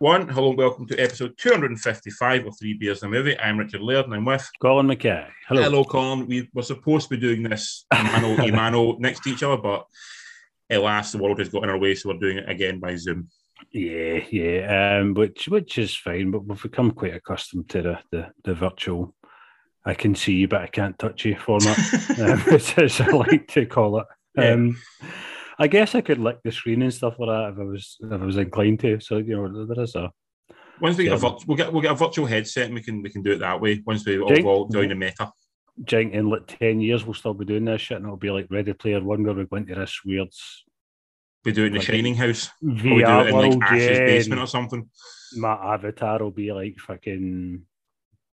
one. Hello and welcome to episode 255 of Three Beers and a Movie. I'm Richard Laird and I'm with Colin McKay. Hello. Hello, Colin. We were supposed to be doing this mano a mano next to each other, but alas, the world has got in our way, so we're doing it again by Zoom. Yeah, yeah, um, which which is fine, but we've become quite accustomed to the the, the virtual. I can see you, but I can't touch you format, um, as I like to call it. Um, I guess I could lick the screen and stuff like that if I was if I was inclined to. So you know, there is a. Once we get a Yeah. vir- we'll get we'll get a virtual headset and we can we can do it that way. Once we all, all join the meta. Jink in like ten years, we'll still be doing this shit, and it'll be like Ready Player One, where we go to this weird We do it in the Like- Shining House. Or we do it in like Ash's basement or something. my avatar will be like fucking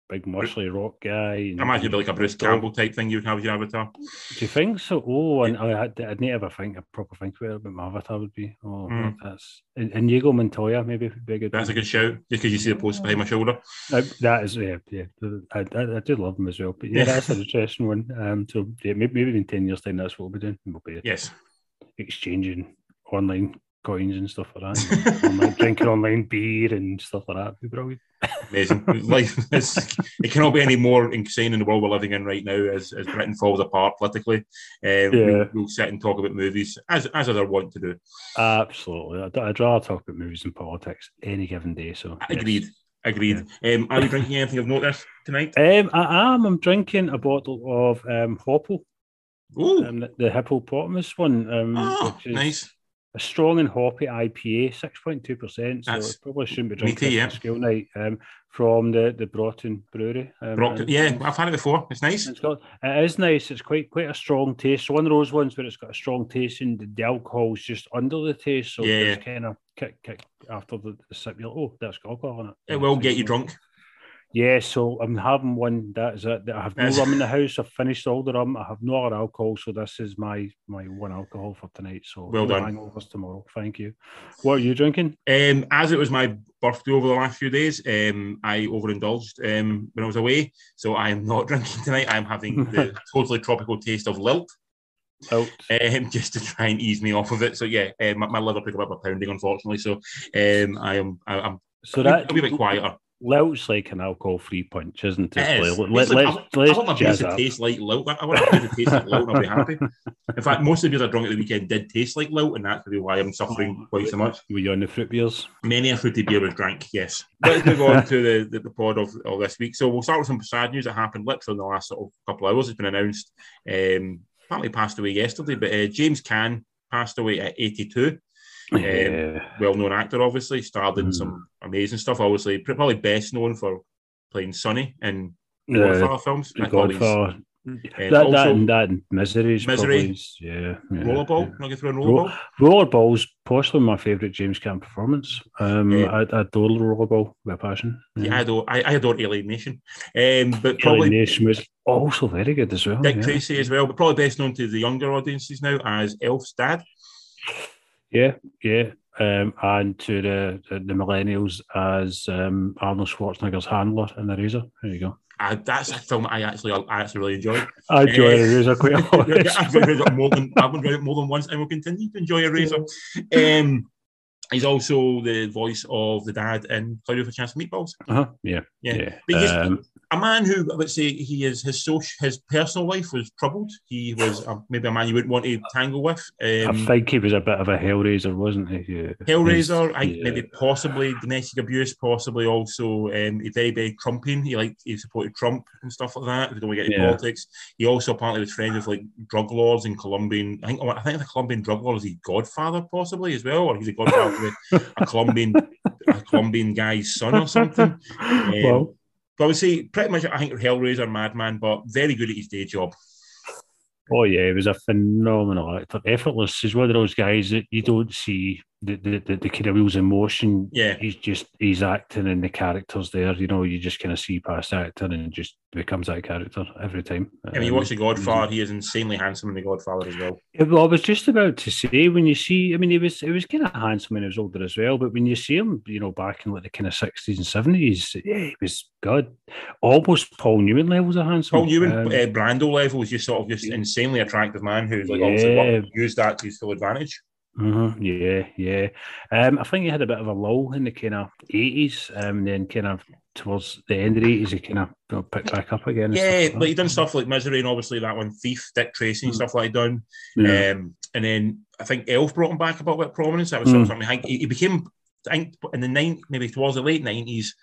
big muscly rock guy. and- I imagine it'd be like a Bruce Campbell type thing you would have as your avatar. Do you think so? Oh, and I had I'd need to have a think a proper think about it, but my avatar would be. Oh, Mm. that's and Inigo Montoya maybe would be a good. That's a good shout, just because you see the post behind my shoulder. Uh, that is yeah yeah. I, I, I do love him as well, but yeah, Yeah. that's an interesting one. Um, so yeah, maybe, maybe in ten years time that's what we'll be doing. We'll be Yes. exchanging online coins and stuff like that, online, drinking online beer and stuff like that. It'd be brilliant. Amazing. Life is, it cannot be any more insane in the world we're living in right now as, as Britain falls apart politically. Um, Yeah. we'll, we'll sit and talk about movies as as other want to do. Absolutely, I'd, I'd rather talk about movies and politics any given day. So yes. Agreed. Agreed. Um, are you drinking anything of note tonight? Um, I am. I'm drinking a bottle of um, Hopple, Oh, um, the, the hippopotamus one, um, oh which is nice. A strong and hoppy IPA, six point two percent. So That's probably shouldn't be drinking too, yeah. school night. Um, from the the Broughton Brewery. Um, Brockton. Yeah, I've had it before. It's nice. It's got it is nice. It's quite quite a strong taste. So one of those ones where it's got a strong taste and the, the alcohol's just under the taste, so Yeah. it's kind of kick kick after the, the sip. You're like, oh, that's got alcohol in it. It will get you drunk. Yeah, so I'm having one. That is it. I have no rum in the house. I've finished all the rum. I have no other alcohol, so this is my my one alcohol for tonight. So Well done. Hangovers tomorrow. Thank you. What are you drinking? Um, as it was my birthday over the last few days, um, I overindulged um, when I was away. So I am not drinking tonight. I'm having the totally tropical taste of Lilt. Out. um, just to try and ease me off of it. So yeah, um, my, my liver took a a pounding, unfortunately. So um, I am I, I'm So a that wee bit quieter. Lilt's like an alcohol-free punch, isn't it? It is. Let, let, like, let's I, let's I want my beers to up. taste like Lilt. I want my beer to taste like Lilt, and I'll be happy. In fact, most of the beers I drank at the weekend did taste like Lilt, and that's maybe why I'm suffering quite so much. Were you on the fruit beers? Many a fruity beer was drank, yes. Let's move on to the, the, the pod of, of this week. So we'll start with some sad news that happened literally in the last sort of couple of hours. It's been announced. Um, apparently passed away yesterday, but uh, James Caan passed away at 82. Yeah. Well-known actor, obviously, starred in Mm. some amazing stuff. Obviously, probably best known for playing Sonny in Uh, Godfather films. the I thought he's- Godfather. and That, also that, and that and Misery Misery. probably yeah, yeah. Rollerball. yeah. Not get through a Roll- rollerball. Rollerball's possibly my favourite James Caan performance. Um, Yeah. I, I adore Rollerball with a passion. Yeah, I adore, I, I adore Alien Nation. Um, but probably Alien Nation was also very good as well. Dick yeah. Tracy as well, but probably best known to the younger audiences now as Elf's dad. Yeah, yeah. Um, and to the, the, millennials as um, Arnold Schwarzenegger's handler in The Eraser. There you go. Uh, that's a film I actually I actually really enjoyed. I enjoy The Eraser quite a lot. I've enjoyed it more than I've it more than once, and will continue to enjoy Eraser. Um, he's also the voice of the dad in Cloudy with a Chance of Meatballs. Uh-huh. Yeah, Yeah, yeah. But he's Um, a man who let's say he is his social his personal life was troubled. He was uh, maybe a man you wouldn't want to tangle with. I Um, think he was a bit of a hellraiser, wasn't he? Yeah. Hellraiser, I, maybe possibly domestic abuse, possibly also um, he's very, very Trumpian. He liked he supported Trump and stuff like that. If you don't want to get into Yeah. politics, he also apparently was friends with like drug lords and Colombian. I think I think the Colombian drug lord is his godfather, possibly as well, or he's a godfather to a Colombian a Colombian guy's son or something. Um, well, but I would say pretty much I think Hellraiser, Madman, but very good at his day job. oh yeah, he was a phenomenal actor. Effortless. He's one of those guys that you don't see the the, the, the kind of wheels in motion. Yeah. He's just he's acting and the characters there. You know, you just kind of see past acting and just becomes that character every time. I mean, you Um, watch The Godfather; he is insanely handsome in The Godfather as well. Yeah, Well, I was just about to say when you see, I mean, he was he was kind of handsome when he was older as well, but when you see him, you know, back in like the kind of sixties and seventies, yeah, he was good, almost Paul Newman levels of handsome. Paul Newman, Um, uh, Brando level was just sort of just insanely attractive man who's like Yeah. obviously used that to his full advantage. Mm-hmm. Yeah, yeah. Um, I think he had a bit of a lull in the kind of eighties, um, then kind of towards the end of the eighties, he kind of you know, picked back up again. Yeah, like, he done stuff like Misery and obviously that one, Thief, Dick Tracy, and mm. stuff like that done. Yeah. Um, and then I think Elf brought him back about with prominence. That was mm. something. I think he, he became, I think, in the nine, maybe towards the late nineties,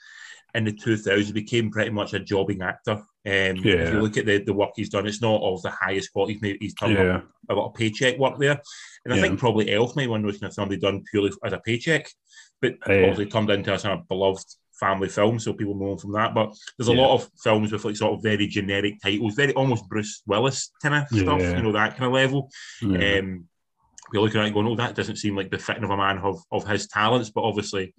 in the 2000s became pretty much a jobbing actor. Um, yeah. If you look at the, the work he's done, it's not of the highest quality. He's, made, he's done yeah. a, lot of paycheck work there. And I yeah. think probably Elf may one was somebody done purely as a paycheck, but yeah. obviously turned into a sort of beloved family film, so people know him from that. But there's a lot of films with like sort of very generic titles, very almost Bruce Willis kind of stuff, you know, that kind of level. Um, we're looking at it going, oh, that doesn't seem like the fitting of a man of, of his talents, but obviously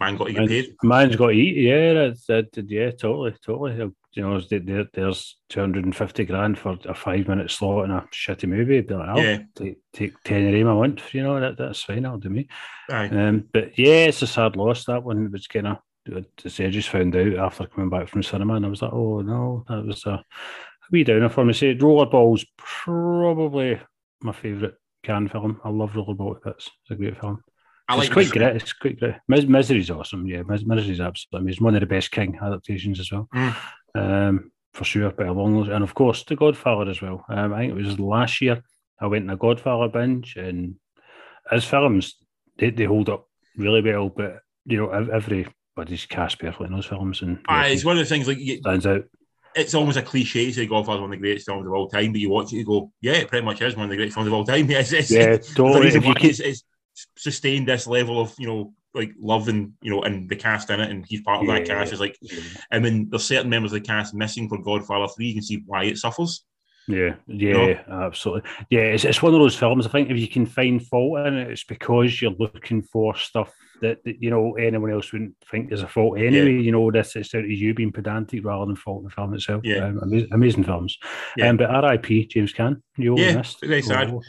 man got to get paid. Man's got to eat. Yeah, that's that. Yeah, totally, totally. You know, there's two hundred and fifty grand for a five minute slot in a shitty movie. Be like, I'll yeah. take, take ten of them a month. You know, that that's fine. I'll do me. Aye. Um, but yeah, it's a sad loss. That one was kind of. To say, I just found out after coming back from cinema, and I was like, "Oh no, that was a, wee downer for me." Say, Rollerball's probably my favourite Caan film. I love Rollerball. That's it's a great film. I like it's quite great. It's quite great. Mis- Misery's awesome. Yeah, Mis- Misery's absolutely. It's one of the best King adaptations as well, mm. um, for sure. But along those, and of course, The Godfather as well. Um, I think it was last year I went in a Godfather binge, and as films, they, they hold up really well. But you know, everybody's cast perfectly in those films, and yeah, it's one of the things like you, stands out. It's almost a cliche to say Godfather's one of the greatest films of all time, but you watch it, you go, yeah, it pretty much is one of the greatest films of all time. Yes, it's, yeah, totally. It's, it's, sustained this level of you know like love and you know and the cast in it and he's part of yeah, that cast is like yeah. I mean there's certain members of the cast missing for Godfather 3 you can see why it suffers yeah yeah absolutely yeah it's, it's one of those films I think if you can find fault in it it's because you're looking for stuff that, that you know anyone else wouldn't think is a fault anyway yeah. you know this it's out of you being pedantic rather than fault in the film itself yeah um, amazing, amazing films yeah. Um, but RIP James Caan you yeah missed. very sad oh.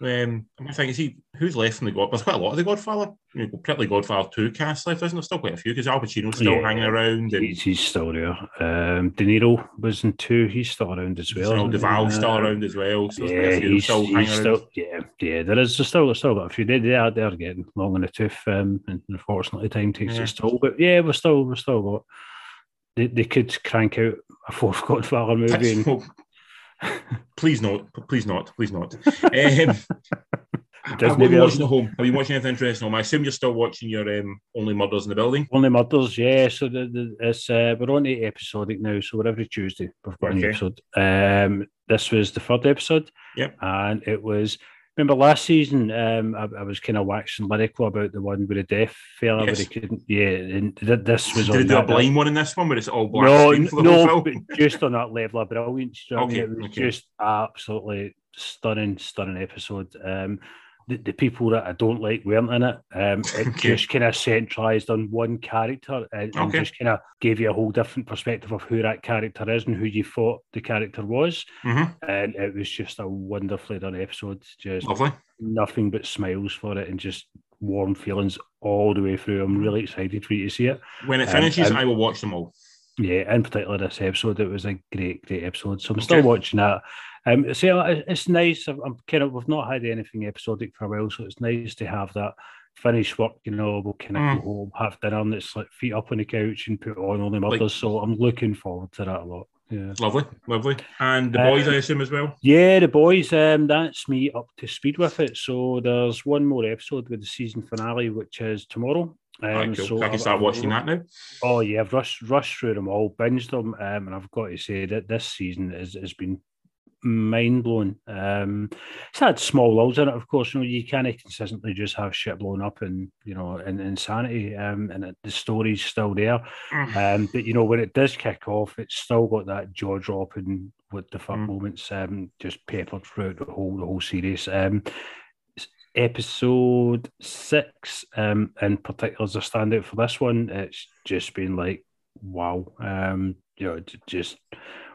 Um, I'm thinking, is he who's left from the God? There's quite a lot of the Godfather. You know, Godfather two cast left, isn't there? Still quite a few because Al Pacino's still yeah, hanging around. And... He's, he's still there. Um, De Niro was in two. He's still around as well. Still, Duvall's uh, still around as well. So yeah, he's, still, he's still yeah, yeah. There is there's still there's still got a few. They, they are they're getting long in the tooth. Um, and unfortunately, time takes yeah. its toll. But yeah, we're still we're still got. They, they could crank out a fourth Godfather movie. Please not. Please not. Please not. Um, have you been watching at home? Have you watching anything interesting? Home? I assume you're still watching your um, Only Murders in the Building. Only Murders, yeah. So the, the, it's uh, we're on eight episodic now. So we're every Tuesday we've got okay. an episode. Um, this was the third episode. Yep. And it was remember last season, um, I, I, was kind of waxing lyrical about the one with the deaf fella, yes. but he couldn't. Yeah, and this was. Did on do a blind one in this one, but it's all black no, no, but just on that level of brilliance. Okay, it was okay. just absolutely stunning, stunning episode. Um, the, the people that I don't like weren't in it. Um, it okay. just kind of centralised on one character and, and just kind of gave you a whole different perspective of who that character is and who you thought the character was. Mm-hmm. And it was just a wonderfully done episode. Just Lovely. nothing but smiles for it and just warm feelings all the way through. I'm really excited for you to see it. When it finishes, um, I will watch them all. Yeah, in particular this episode, it was a great, great episode. So I'm still watching that. Um, so it's nice. I'm kind of we've not had anything episodic for a while, so it's nice to have that finish work. You know, we'll kind of mm. go home, have dinner, and it's like feet up on the couch and put on Only Murders. Like, so I'm looking forward to that a lot. Yeah, lovely, lovely. And the boys, uh, I assume, as well. Yeah, the boys. Um, that's me up to speed with it. So there's one more episode with the season finale, which is tomorrow. Um, right, cool. so I can start watching that now. Oh yeah, I've rushed rushed through them all, binged them, um, and I've got to say that this season has, has been mind blowing. Um, it's had small lulls in it, of course. You know, you can't consistently just have shit blown up and you know, in, insanity. Um, and it, the story's still there. Mm. Um, but you know, when it does kick off, it's still got that jaw dropping with the fuck mm. moments um, just peppered throughout the whole the whole series. Um, episode six, um, in particular, is a standout for this one. It's just been like, wow. Um, you know, just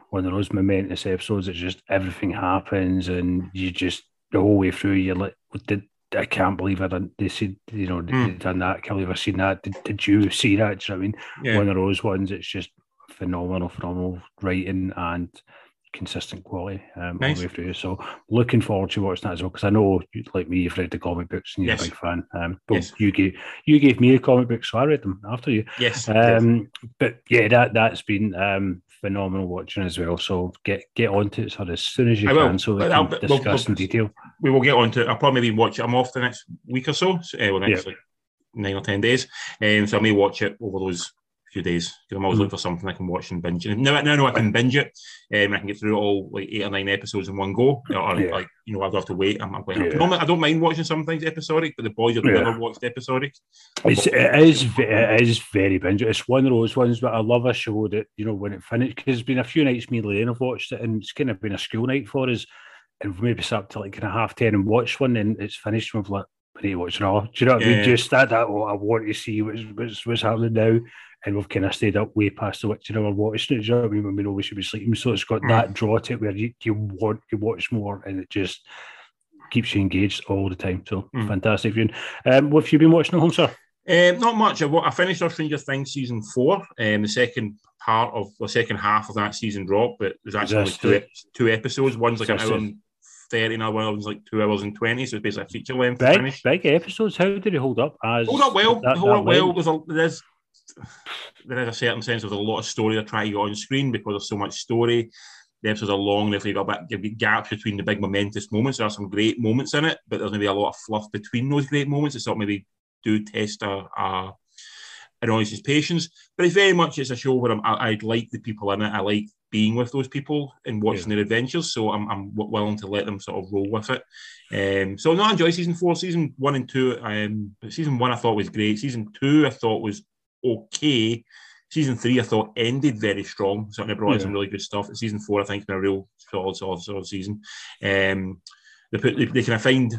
one of those momentous episodes. It's just everything happens, and you just the whole way through you're like, did I can't believe I didn't. They said, you know, they, mm. done that. I can't believe I seen that. Did, did you see that? Do you know I mean? Yeah. One of those ones. It's just phenomenal, phenomenal writing and consistent quality um, Nice. all the way through. So looking forward to watching that as well because I know, you- like me, you've read the comic books and you're Yes. a big fan. Um, but Yes. you gave you gave me a comic book, so I read them after you. Yes. Um, but yeah, that that's been um, phenomenal watching as well. So get get onto it sort of as soon as you I will. can, so we I'll- can we'll- discuss we'll- in detail. we will get on to it. I'll probably maybe watch it. I'm off the next week or so, so uh, well, next like nine or ten days. Um, so I may watch it over those few days because I'm always Mhm. looking for something I can watch and binge. And now, now I know I can binge it, um, I can get through all like eight or nine episodes in one go. Or Yeah. like you know, I don't have to wait. I'm, I'm quite happy. Yeah. Normally, I don't mind watching some things episodic, but the boys have Yeah. never watched episodic. It's, it is it is very binge. It's one of those ones that I love a show that you know when it finished because it's been a few nights me and Lane have watched it and it's kind of been a school night for us and we maybe sat up to like kind of half ten and watched one and it's finished and we've like we need to watch. Do you know what I mean? Just that that oh, I want to see what's, what's what's happening now and we've kind of stayed up way past the witching hour watching it. You know what I mean? When we know we should be sleeping, so it's got Mm. that draw to it where you, you want to watch more and it just keeps you engaged all the time. So Mm. fantastic viewing. Um, what have you been watching at home, sir? Um, not much. I, I finished off Stranger Things season four. Um, the second part of the second half of that season dropped, but there's actually only two, ep- two episodes. One's like an hour and thirty, and another one's like two hours and twenty. So it's basically a feature length. Big, finish. big episodes. How did it hold up? As Hold up well. that- hold that up well. There's a, there's there is a certain sense of there's a lot of story they're trying to get on screen because there's so much story. The episodes are long, therefore you've got, a bit, gaps between the big momentous moments. There are some great moments in it, but there's maybe a lot of fluff between those great moments. It's of maybe do test a, a an audience's patience. But it's very much it's a show where I'm, I, I like the people in it. I like being with those people and watching their adventures. So I'm, I'm willing to let them sort of roll with it. Um, so no, I enjoy season four, season one and two. Um, season one I thought was great. Season two I thought was okay. Season three I thought ended very strong. Certainly brought in Yeah. some really good stuff. Season four I think been a real solid, solid, solid season. Um, they put they, they kind of find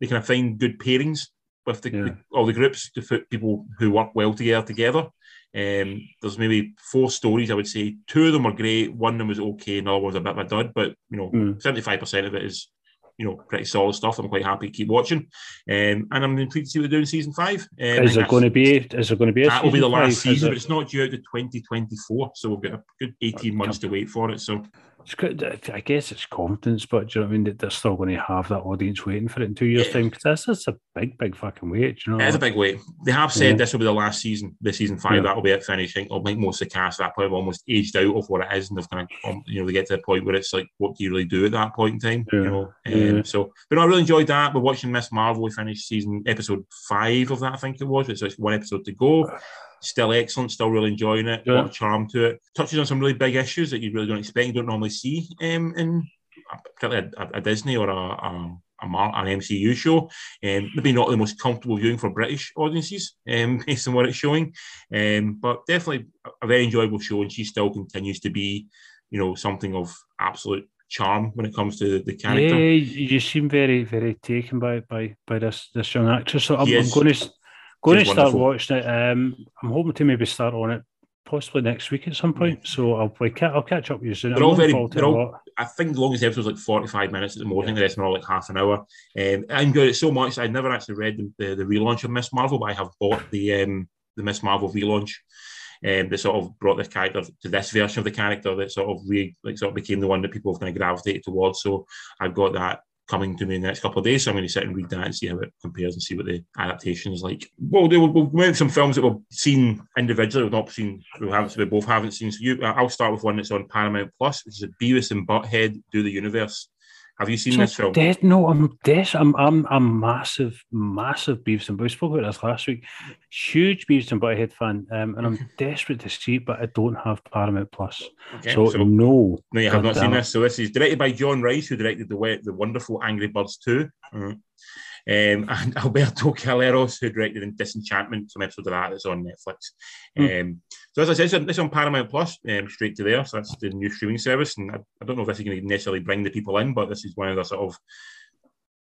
they kind of find good pairings with the, Yeah. the- all the groups to put people who work well together together. Um, there's maybe four stories I would say. Two of them are great. One of them was okay. Another one was a bit of a dud. But you know, Mm. seventy five percent of it is you know pretty solid stuff. I'm quite happy to keep watching. Um, and I'm intrigued to see what they do in season five. Um, Is there going to be? Is there going to be? A that will be the last five? Season, but it's not due out to 2024. So we've got a good 18 months to wait for it. So It's good. I guess it's confidence, but do you know what I mean? That they're still going to have that audience waiting for it in two years' Yeah. time because that's, that's a big, big fucking wait. You know, it is a big wait. They have said Yeah. this will be the last season, the season five. Yeah. That'll be it finishing. I think most of the cast at that point have almost aged out of what it is, and they've kind of, um, you know, they get to the point where it's like, what do you really do at that point in time? You know, um, so. But no, I really enjoyed that. We're watching Miss Marvel. We finished season episode five of that. I think it was. It's one episode to go. Still excellent. Still really enjoying it. A lot of charm to it. Touches on some really big issues that you really don't expect. You don't normally see um, in particularly a, a Disney or a, a, a an MCU show. Um, maybe not the most comfortable viewing for British audiences, um, based on what it's showing. Um, but definitely a, a very enjoyable show, and she still continues to be, you know, something of absolute charm when it comes to the character. Yeah, you seem very, very taken by by by this this young actress. So I'm, I'm going to going to start watching it. Um, I'm hoping to maybe start on it possibly next week at some point. So I'll ca- I'll catch up with you soon. They're I'm all very- they're all- I think the longest episode was like 45 minutes at the morning. I think the rest are all like half an hour. Um, I enjoyed it so much. I'd never actually read the, the, the relaunch of Miss Marvel, but I have bought the um, the Miss Marvel relaunch. Um, that sort of brought this character to this version of the character that sort of re, like sort of became the one that people have kind of gravitated towards. So I've got that coming to me in the next couple of days. So I'm going to sit and read that and see how it compares and see what the adaptation is like. Well, they will, go some films that we've seen individually, we've not seen, we haven't, we both haven't seen. So you, I'll start with one that's on Paramount Plus, which is a Beavis and Butthead Do the Universe. Have you seen So this film? Dead, no, I'm des- I'm I'm I'm massive, massive Beavis and Butthead. We spoke about this last week. Huge Beavis and Butthead fan, um, and I'm desperate to see it, but I don't have Paramount Plus. Okay, so, so- no, No, you have not seen this. So this is directed by John Rice, who directed the the wonderful Angry Birds 2. Mhm. Um, and Alberto Calleros, who directed Disenchantment, some episodes of that that's on Netflix. Hmm. Um, so as I said, it's on, it's on Paramount Plus, um, straight to there. So that's the new streaming service. And I, I don't know if this is going to necessarily bring the people in, but this is one of the sort of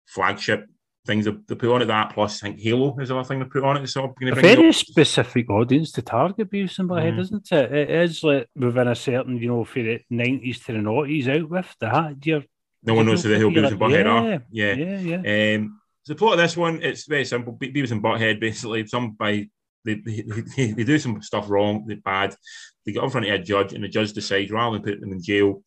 flagship things that they put on it. That plus, I think Halo is another thing they put on it. Going a very specific audience to target and Butthead, Mhm. isn't it? It is like within a certain, you know, for the nineties to the noughties out with that. You're, no one knows who the hell Beavis and Butthead yeah, are. Yeah. yeah, yeah. Um, so the plot of this one, it's very simple. Be- Beavis and Butthead, basically, some by they, they, they, do some stuff wrong, they're bad. They get in front of a judge, and the judge decides rather than putting them in jail,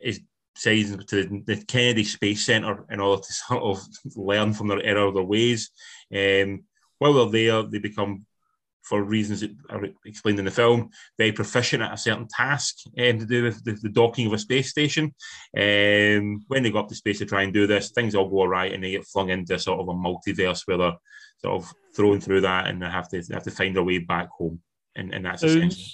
his size to the Kennedy Space Center in order to sort of learn from their error of their ways. Um, while they're there, they become for reasons that are explained in the film, very proficient at a certain task um, to do with the, the, docking of a space station. Um, when they go up to space to try and do this, things all go right and they get flung into sort of a multiverse where they're sort of thrown through that and they have to they have to find their way back home. And, and that's essentially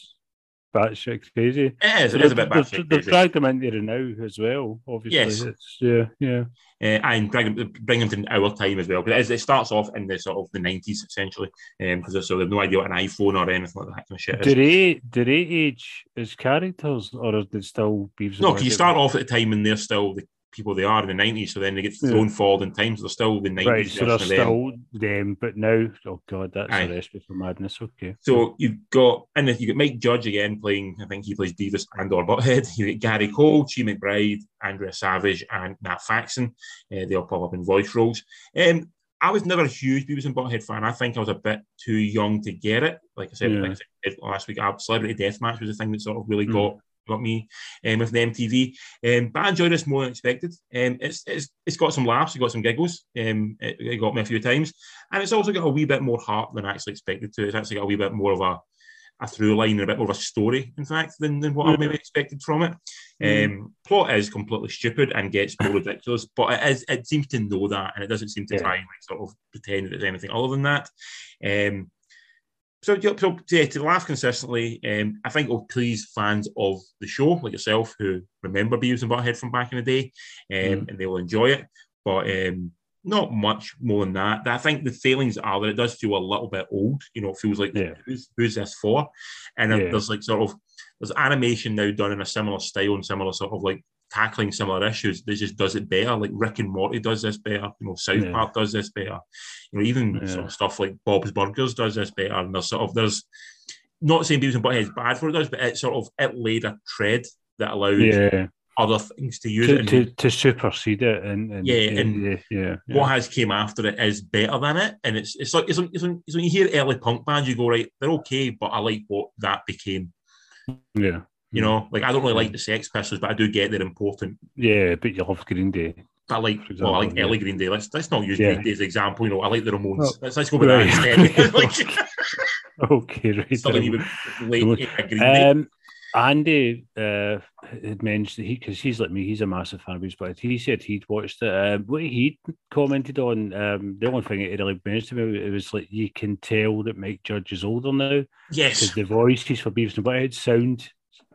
batshit crazy. It is, it is a bit batshit They've, they've dragged them into the now as well, obviously. Yes. It's, yeah, yeah. Uh, and bring them, bring them to our time as well. Because it starts off in the sort of the 90s, essentially. Because um, so they've no idea what an iPhone or anything like that kind of shit is. Do they, do they age as characters or are they still Beavis No, because you start off at the time and they're still the people they are in the 90s. So then they get thrown yeah. forward in time. So they're still the 90s. Right, so they're still them. them. But now, oh God, that's Aye. a recipe for madness. Okay. So you've got, and if you got Mike Judge again playing, I think he plays Beavis and or Butthead. You get Gary Cole, Chi McBride, Andrea Savage, and Nat Faxon. Uh, they all pop up in voice roles. Um, I was never a huge Beavis and Butthead fan. I think I was a bit too young to get it. Like I said, yeah. like I said last week, our Celebrity Deathmatch was the thing that sort of really mm. got got me um, with the MTV. Um, but I enjoyed this more than expected. Um, it's, it's it's got some laughs, it got some giggles. Um, it, it, got me a few times, and it's also got a wee bit more heart than I actually expected to. It's actually got a wee bit more of a a through line and a bit more of a story, in fact, than, than what I maybe expected from it. Mm. Um, plot is completely stupid and gets more ridiculous, but it is it seems to know that, and it doesn't seem to yeah. try and like, sort of pretend that it's anything other than that. Um, so, so yeah, to laugh consistently, um, I think will please fans of the show like yourself who remember Beavis and Butthead from back in the day, um, mm. and they will enjoy it. But um, not much more than that. I think the feelings are that it does feel a little bit old. You know, it feels like yeah. who's, who's this for? And yeah. there's like sort of there's animation now done in a similar style and similar sort of like tackling similar issues that just does it better. Like Rick and Morty does this better. You know, South yeah. Park does this better. You know, even yeah. sort of stuff like Bob's Burgers does this better. And there's sort of there's not saying Beavis and Butthead is bad for it does, but it sort of it laid a tread that allowed yeah. other things to use to, it to, to supersede it. And, and yeah, and yeah, what has came after it is better than it. And it's it's like it's like, it's like, it's when you hear early punk bands, you go right, they're okay, but I like what that became. Yeah. You know, like I don't really like the Sex Pistols, but I do get they're important. Yeah, but you love Green Day. I like, example, well, I like yeah. early Green Day. Let's let's not use yeah. Green Day as an example. You know, I like the Ramones. Oh, let's, let's go with right. that instead. like, okay, right. Still even late Green Day. Um, Andy uh, had mentioned he because he's like me, he's a massive fan of his, but he said he'd watched it. Um, what he commented on, um, the only thing it really mentioned to me, it was like you can tell that Mike Judge is older now. Yes, because the voices for Beavis and Butthead sound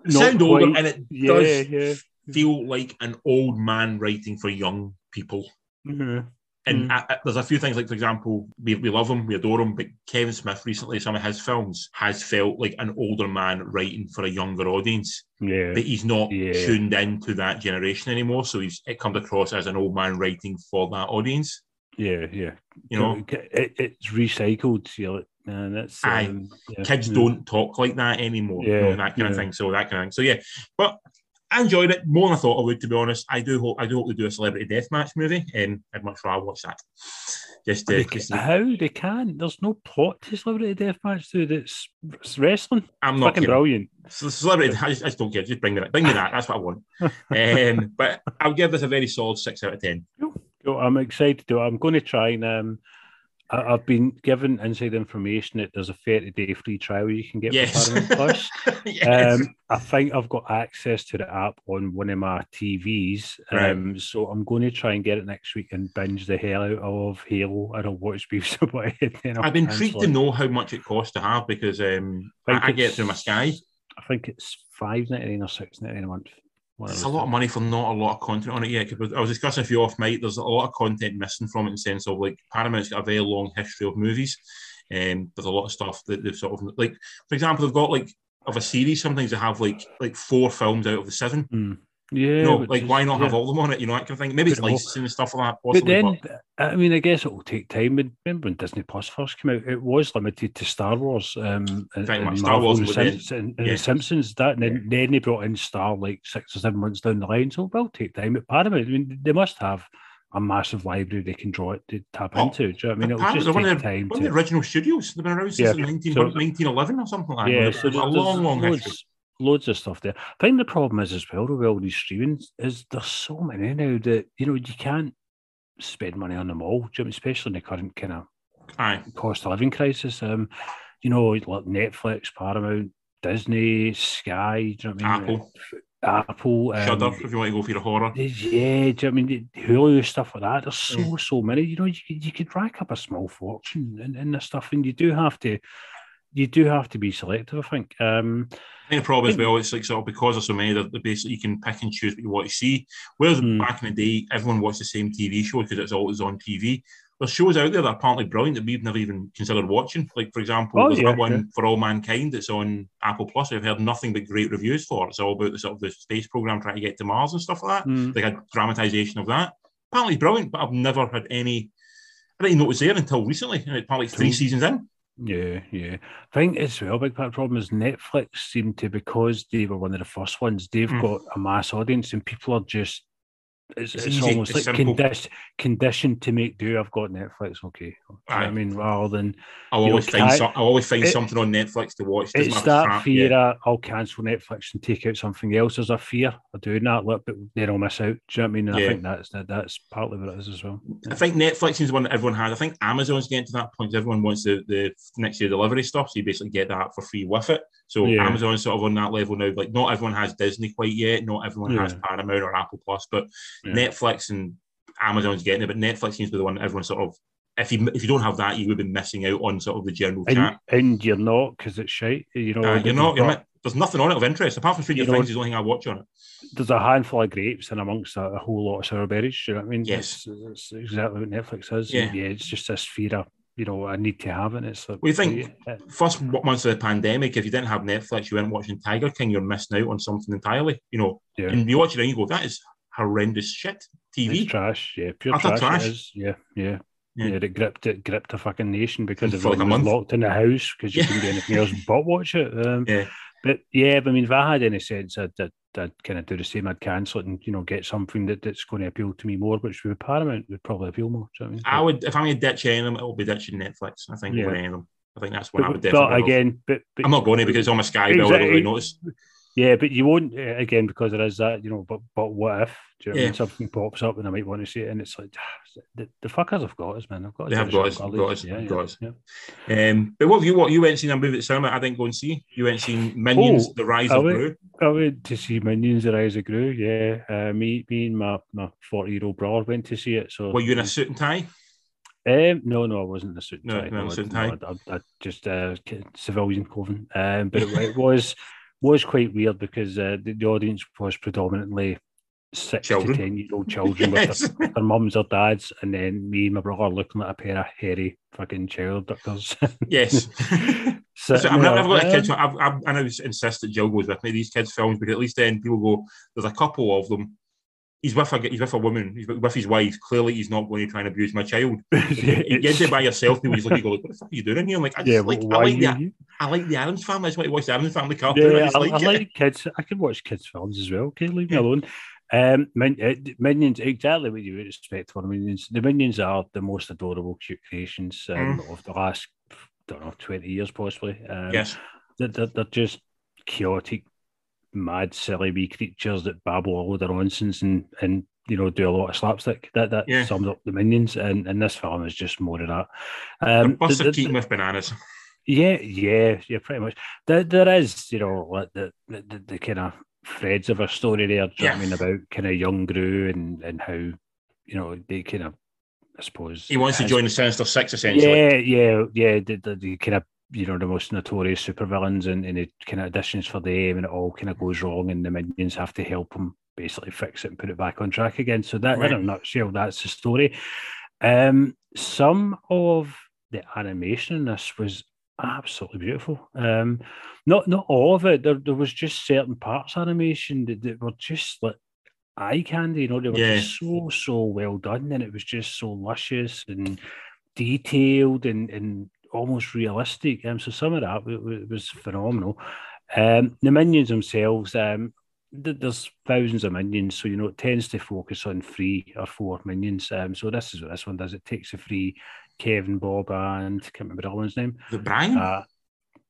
sound quite, older, and it yeah, does yeah. feel like an old man writing for young people. Mm-hmm. And mm. I, I, there's a few things, like for example, we, we love him, we adore him, but Kevin Smith recently, some of his films has felt like an older man writing for a younger audience. Yeah, but he's not yeah. tuned into that generation anymore, so he's it comes across as an old man writing for that audience. Yeah, yeah. You know, it, it's recycled. You know, man, that's um, yeah. kids yeah. don't talk like that anymore. Yeah, you know, that kind of thing. So that kind of thing. So yeah, but I enjoyed it more than I thought I would. To be honest, I do hope I do hope they do a celebrity death match movie, and um, I'd much rather watch that. Just, uh, they, how they can? There's no plot to celebrity deathmatch, dude. It's, it's wrestling. I'm not fucking brilliant. So celebrity, I just, I just, don't care. Just bring me that. Bring me that. That's what I want. um, but I'll give this a very solid six out of ten. Cool. Cool. I'm excited to. I'm going to try and um, I've been given inside information that there's a 30 day free trial you can get yes. for Paramount Plus. yes. um, I think I've got access to the app on one of my TVs. Right. Um, so I'm going to try and get it next week and binge the hell out of Halo. I don't watch Beavis about it. I've been intrigued to know how much it costs to have because um, I, I, I get it through my Sky. I think it's five ninety nine or six ninety nine a month. It's a lot of money for not a lot of content on it yet. Because I was discussing a few off mic. There's a lot of content missing from it in the sense of like Paramount's got a very long history of movies. and um, there's a lot of stuff that they've sort of like, for example, they've got like of a series. Sometimes they have like like four films out of the seven. Mm. Yeah, no, like why not yeah. have all of them on it? You know, that kind of thing. Maybe it's licensing and stuff like that. Possibly, but then, but... I mean, I guess it will take time. Remember when Disney Plus first came out? It was limited to Star Wars, um, and, and Star Wars and, Sim- and, and yes. Simpsons. That, and then, then they brought in Star like six or seven months down the line. So it will take time. But Paramount, I mean, they must have a massive library they can draw it to tap oh, into. Do you know what I mean? It'll just take one of the, time. One to... of the original studios. They've been around since yeah. 19, so, 1911 or something like that. Yeah, so a long, long history loads of stuff there. I think the problem is as well with all these streaming is there's so many now that you know you can't spend money on them all, especially in the current kind of Aye. cost of living crisis. Um, you know, like Netflix, Paramount, Disney, Sky, do you know what I mean? Apple. Apple, um, Shudder, if you want to go for the horror. yeah, do you know what I mean Hulu stuff like that? There's so Mm. so many. You know, you could you could rack up a small fortune in, in this stuff, and you do have to, you do have to be selective. I think. Um, I think the problem as well is like sort of because there's so many that basically you can pick and choose what you want to see. Whereas Hmm. back in the day, everyone watched the same TV show because it's always on TV. There's shows out there that are apparently brilliant that we've never even considered watching. Like for example, Oh, there's yeah, that one yeah. for All Mankind that's on Apple Plus. I've heard nothing but great reviews for. It's all about the sort of the space program trying to get to Mars and stuff like that. mm, Like a dramatization of that. Apparently brilliant, but I've never had any. I didn't even know it was there until recently. And it's apparently three seasons in. Yeah, yeah. I think as well. Big part of the problem is Netflix seem to because they were one of the first ones. They've Mm. got a mass audience, and people are just. It's, It's it's, almost it's like simple. condi- conditioned to make do. I've got Netflix, okay. Do you know what I mean, rather than I'll You know, always find some, I'll always find it- something on Netflix to watch. Doesn't it's that crap, fear yeah. I'll cancel Netflix and take out something else. There's a fear of doing that, look, but then I'll miss out. Do you know what I mean? And Yeah. I think that's that, that's partly what it is as well. I think Netflix is the one that everyone has. I think Amazon's getting to that point. Everyone wants the, the next year delivery stuff, so you basically get that for free with it. So Yeah. Amazon's sort of on that level now. Like not everyone has Disney quite yet. Not everyone has Paramount or Apple Plus, but Yeah. Netflix and Amazon's getting it. But Netflix seems to be the one that everyone sort of. If you if you don't have that, you would be missing out on sort of the general And, chat. and you're not because it's shite. You know, Uh, you're not. You're not there's nothing on it of interest apart from Stranger You know- Things. Is the only thing I watch on it. there's a handful of grapes and amongst a, a whole lot of sour berries. Do you know what I mean? Yes. It's, it's exactly what Netflix is. Yeah. Yeah, it's just this fear of, you know, I need to have it. It's like, you think? yeah, First months of the pandemic, if you didn't have Netflix, you weren't watching Tiger King. You're missing out on something entirely. You know, yeah. and you watch it and you go, "That is horrendous shit." TV. It's trash, yeah, pure Utter trash. trash. It is. Yeah, yeah, Yeah. yeah. It gripped it gripped a fucking nation because For like everyone was month. locked in the house because you Yeah. couldn't do anything else but watch it. Um, Yeah. But yeah, I mean, if I had any sense, I'd, I'd, I'd kind of do the same. I'd cancel it and you know get something that, that's going to appeal to me more, which would Paramount would probably appeal more. Know what I I would, if I'm going to ditch any of them, it'll be ditching Netflix. I think Yeah. any of them. I think that's what I would but definitely. go. again, but, but I'm not going to because it's on my Sky bill. I don't really notice. Yeah, but you won't uh, again because there is that, you know. But but what if? Do you know I Yeah. mean? Something pops up and I might want to see it, and it's like the, the fuckers have got us, man. I've got They have got us, got us, Yeah, got yeah, us. yeah. Um, but what have you what you went seen a movie at cinema? I didn't go and see. You went seen Minions: Oh, The Rise I of went- Gru. I went to see Minions: The Rise of Gru. Yeah, uh, me, me, and my my forty year old brother went to see it. So Were you in a suit and tie? Um, no, no, I wasn't in a suit and No, tie. no, No, I- suit and no, tie. I, I, I just uh, civilian clothing. Um, but it, it was was quite weird because uh, the, the audience was predominantly six Children. to ten year old children with their, their mums or dads, and then me and my brother looking at a pair of hairy fucking child abductors. yes. So, So I've never, I've got a kid. So I've, I've, I know insist that Jill goes with me these kids films but at least then people go. There's a couple of them. He's with a he's with a woman. He's with his wife. Clearly, he's not going to try and abuse my child. yeah, You get it by yourself. People, he's like, "What the fuck are you doing here?" I'm like, I, yeah, like, I like the I like the Addams Family. I just want to watch the Addams Family cartoon. I Yeah, just I, like, I like kids. I can watch kids films as well. Okay, leave me Yeah. alone. Um, uh, Minions, exactly what you would expect for Minions. The Minions are the most adorable, cute creations um, of the last, I don't know, twenty years possibly. Um, Yes. they're, they're just chaotic, mad, silly wee creatures that babble all their nonsense and and you know do a lot of slapstick. That that Yeah. sums up the Minions, and and this film is just more of that. Um, the- the- Keaton with bananas. yeah, yeah, yeah, pretty much. There, there is, you know, like the the, the, the kind of threads of a story there. Do you I mean about kind of young Gru and and how you know they kind of, I suppose, He wants to join the Sinister Six, essentially. Yeah, yeah, yeah. The, the, the kind of you know the most notorious supervillains and, and the kind of additions for them, and it all kind of goes wrong, and the minions have to help him basically fix it and put it back on track again. So that Right. in a nutshell, that's the story. Um, some of the animation in this was absolutely beautiful. Um, not not all of it. There, there was just certain parts animation that, that were just like eye candy. You know, they were Yeah. just so so well done, and it was just so luscious and detailed and and almost realistic. Um, so some of that wa- was phenomenal. Um, the minions themselves, um, th- there's thousands of minions, so you know it tends to focus on three or four minions. Um, so this is what this one does. It takes the three Kevin, Bob, and can't remember the other one's name. The Brian. Uh,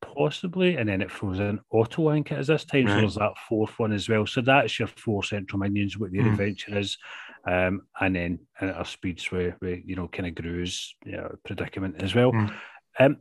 possibly, and then it throws in Autolink at this time. Right. So there's that fourth one as well. So that's your four central minions, what their mm. adventure is. Um, and then at our speeds where, you know kind of Gru's you know, predicament as well. Mm. Um,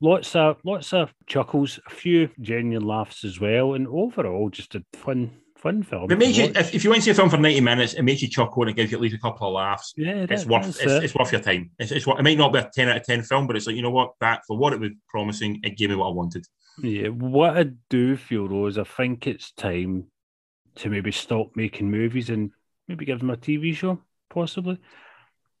lots of lots of chuckles, a few genuine laughs as well, and overall just a fun fun film. It makes you if, if, you want to see a film for ninety minutes, it makes you chuckle and it gives you at least a couple of laughs. Yeah, it's worth it's, it. it's, worth your time. It's, it's it might not be a ten out of ten film, but it's like you know what that for what it was promising, it gave me what I wanted. Yeah, what I do feel though is I think it's time to maybe stop making movies and maybe give them a TV show, possibly.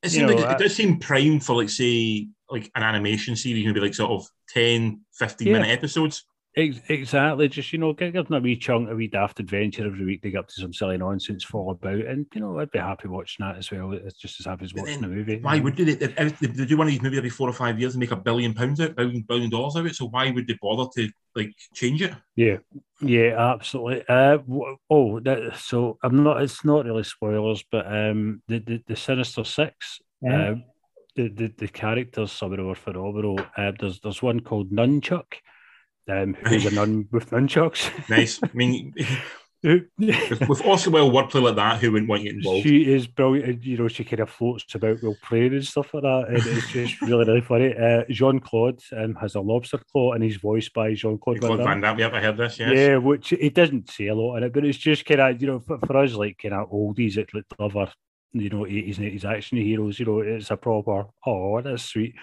It seems like I, it does seem prime for like say like an animation series, maybe like sort of 10, 15 yeah. minute episodes. Exactly. Just, you know, give them a wee chunk, a wee daft adventure every week. They get up to some silly nonsense, fall about. And, you know, I'd be happy watching that as well. It's just as happy as watching a movie. Why would they, if they do one of these movies every four or five years and make a billion pounds out, billion, billion dollars out? of it? So why would they bother to, like, change it? Yeah. Yeah, absolutely. Uh, oh, that, so I'm not, it's not really spoilers, but um, the, the, the Sinister Six, yeah. Um, the, the, the characters, some of them are phenomenal. Uh, there's, there's one called Nunchuck um, who's a nun with nunchucks. nice. I mean, with, with also well wordplay like that, who wouldn't want you involved? She is brilliant. You know, she kind of floats about while playing and stuff like that. And it's just really, really funny. Uh, Jean Clawed um, has a lobster claw, and he's voiced by Jean Claude Van. Van Damme. Yep, I heard this. Yes. Yeah, which he doesn't say a lot in it, but it's just kind of you know for, for us like kind of oldies that love our you know 80s and 80s action heroes. You know, it's a proper oh that's sweet.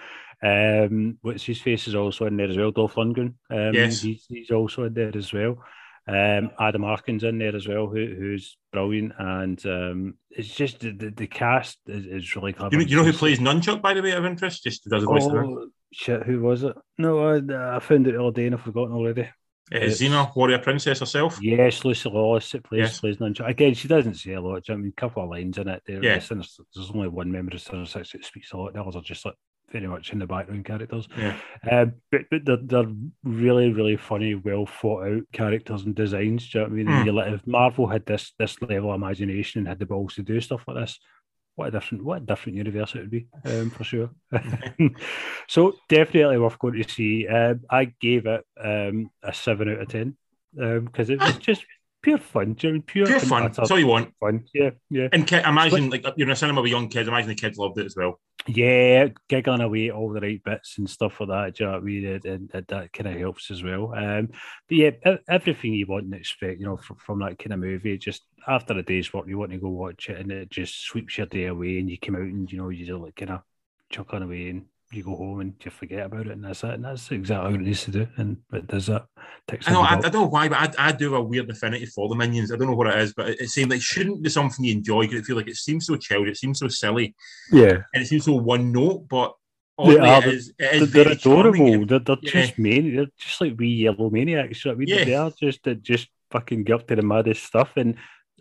Um, what's his face is also in there as well. Dolph Lundgren. Um, yes, he's, he's also in there as well. Um, Adam Arkin's in there as well, who, who's brilliant, and um, it's just the, the, the cast is, is, really clever. You know, you know who plays Nunchuck, by the way, of interest? Just does the voice. Oh, shit, who was it? No, I, I found it the other day and I've forgotten already. Uh, Xena, Warrior Princess herself. Yes, Lucy Lawless plays yes. plays Nunchuck. Again, she doesn't say a lot. I mean, a couple of lines in it. There, yeah. There's only one member of Sinister Six that speaks a lot. The others are just like very much in the background characters. Yeah. Uh, but but they're, they're really, really funny, well thought out characters and designs. Do you know what I mean? Mm. Like, if Marvel had this this level of imagination and had the balls to do stuff like this, what a different what a different universe it would be um, for sure. so definitely worth going to see. Um, I gave it um, a seven out of ten because um, it was just pure fun, pure, pure fun. That's all you want. Fun, yeah, yeah. And imagine like you're in a cinema with young kids. Imagine the kids loved it as well. Yeah, giggling away all the right bits and stuff like that. Do you know what I mean? And, and, and that kind of helps as well. Um, but yeah, everything you want and expect, you know, from, from that kind of movie. Just after a day's work, you want to go watch it, and it just sweeps your day away, and you come out and you know you just like kind of chuckling away and you go home and you forget about it, and that's it. And that's exactly what it needs to do. And it does that. I know. I, I, don't know why, but I, I do have a weird affinity for the minions. I don't know what it is, but it, it seems like it shouldn't be something you enjoy because it feels like it seems so childish, it seems so silly. Yeah. And it seems so one note, but they are, it is, it is they're adorable. They're, they're yeah. just mani- They're just like wee yellow maniacs. You know I mean? Yeah. They are just just fucking get up to the maddest stuff. And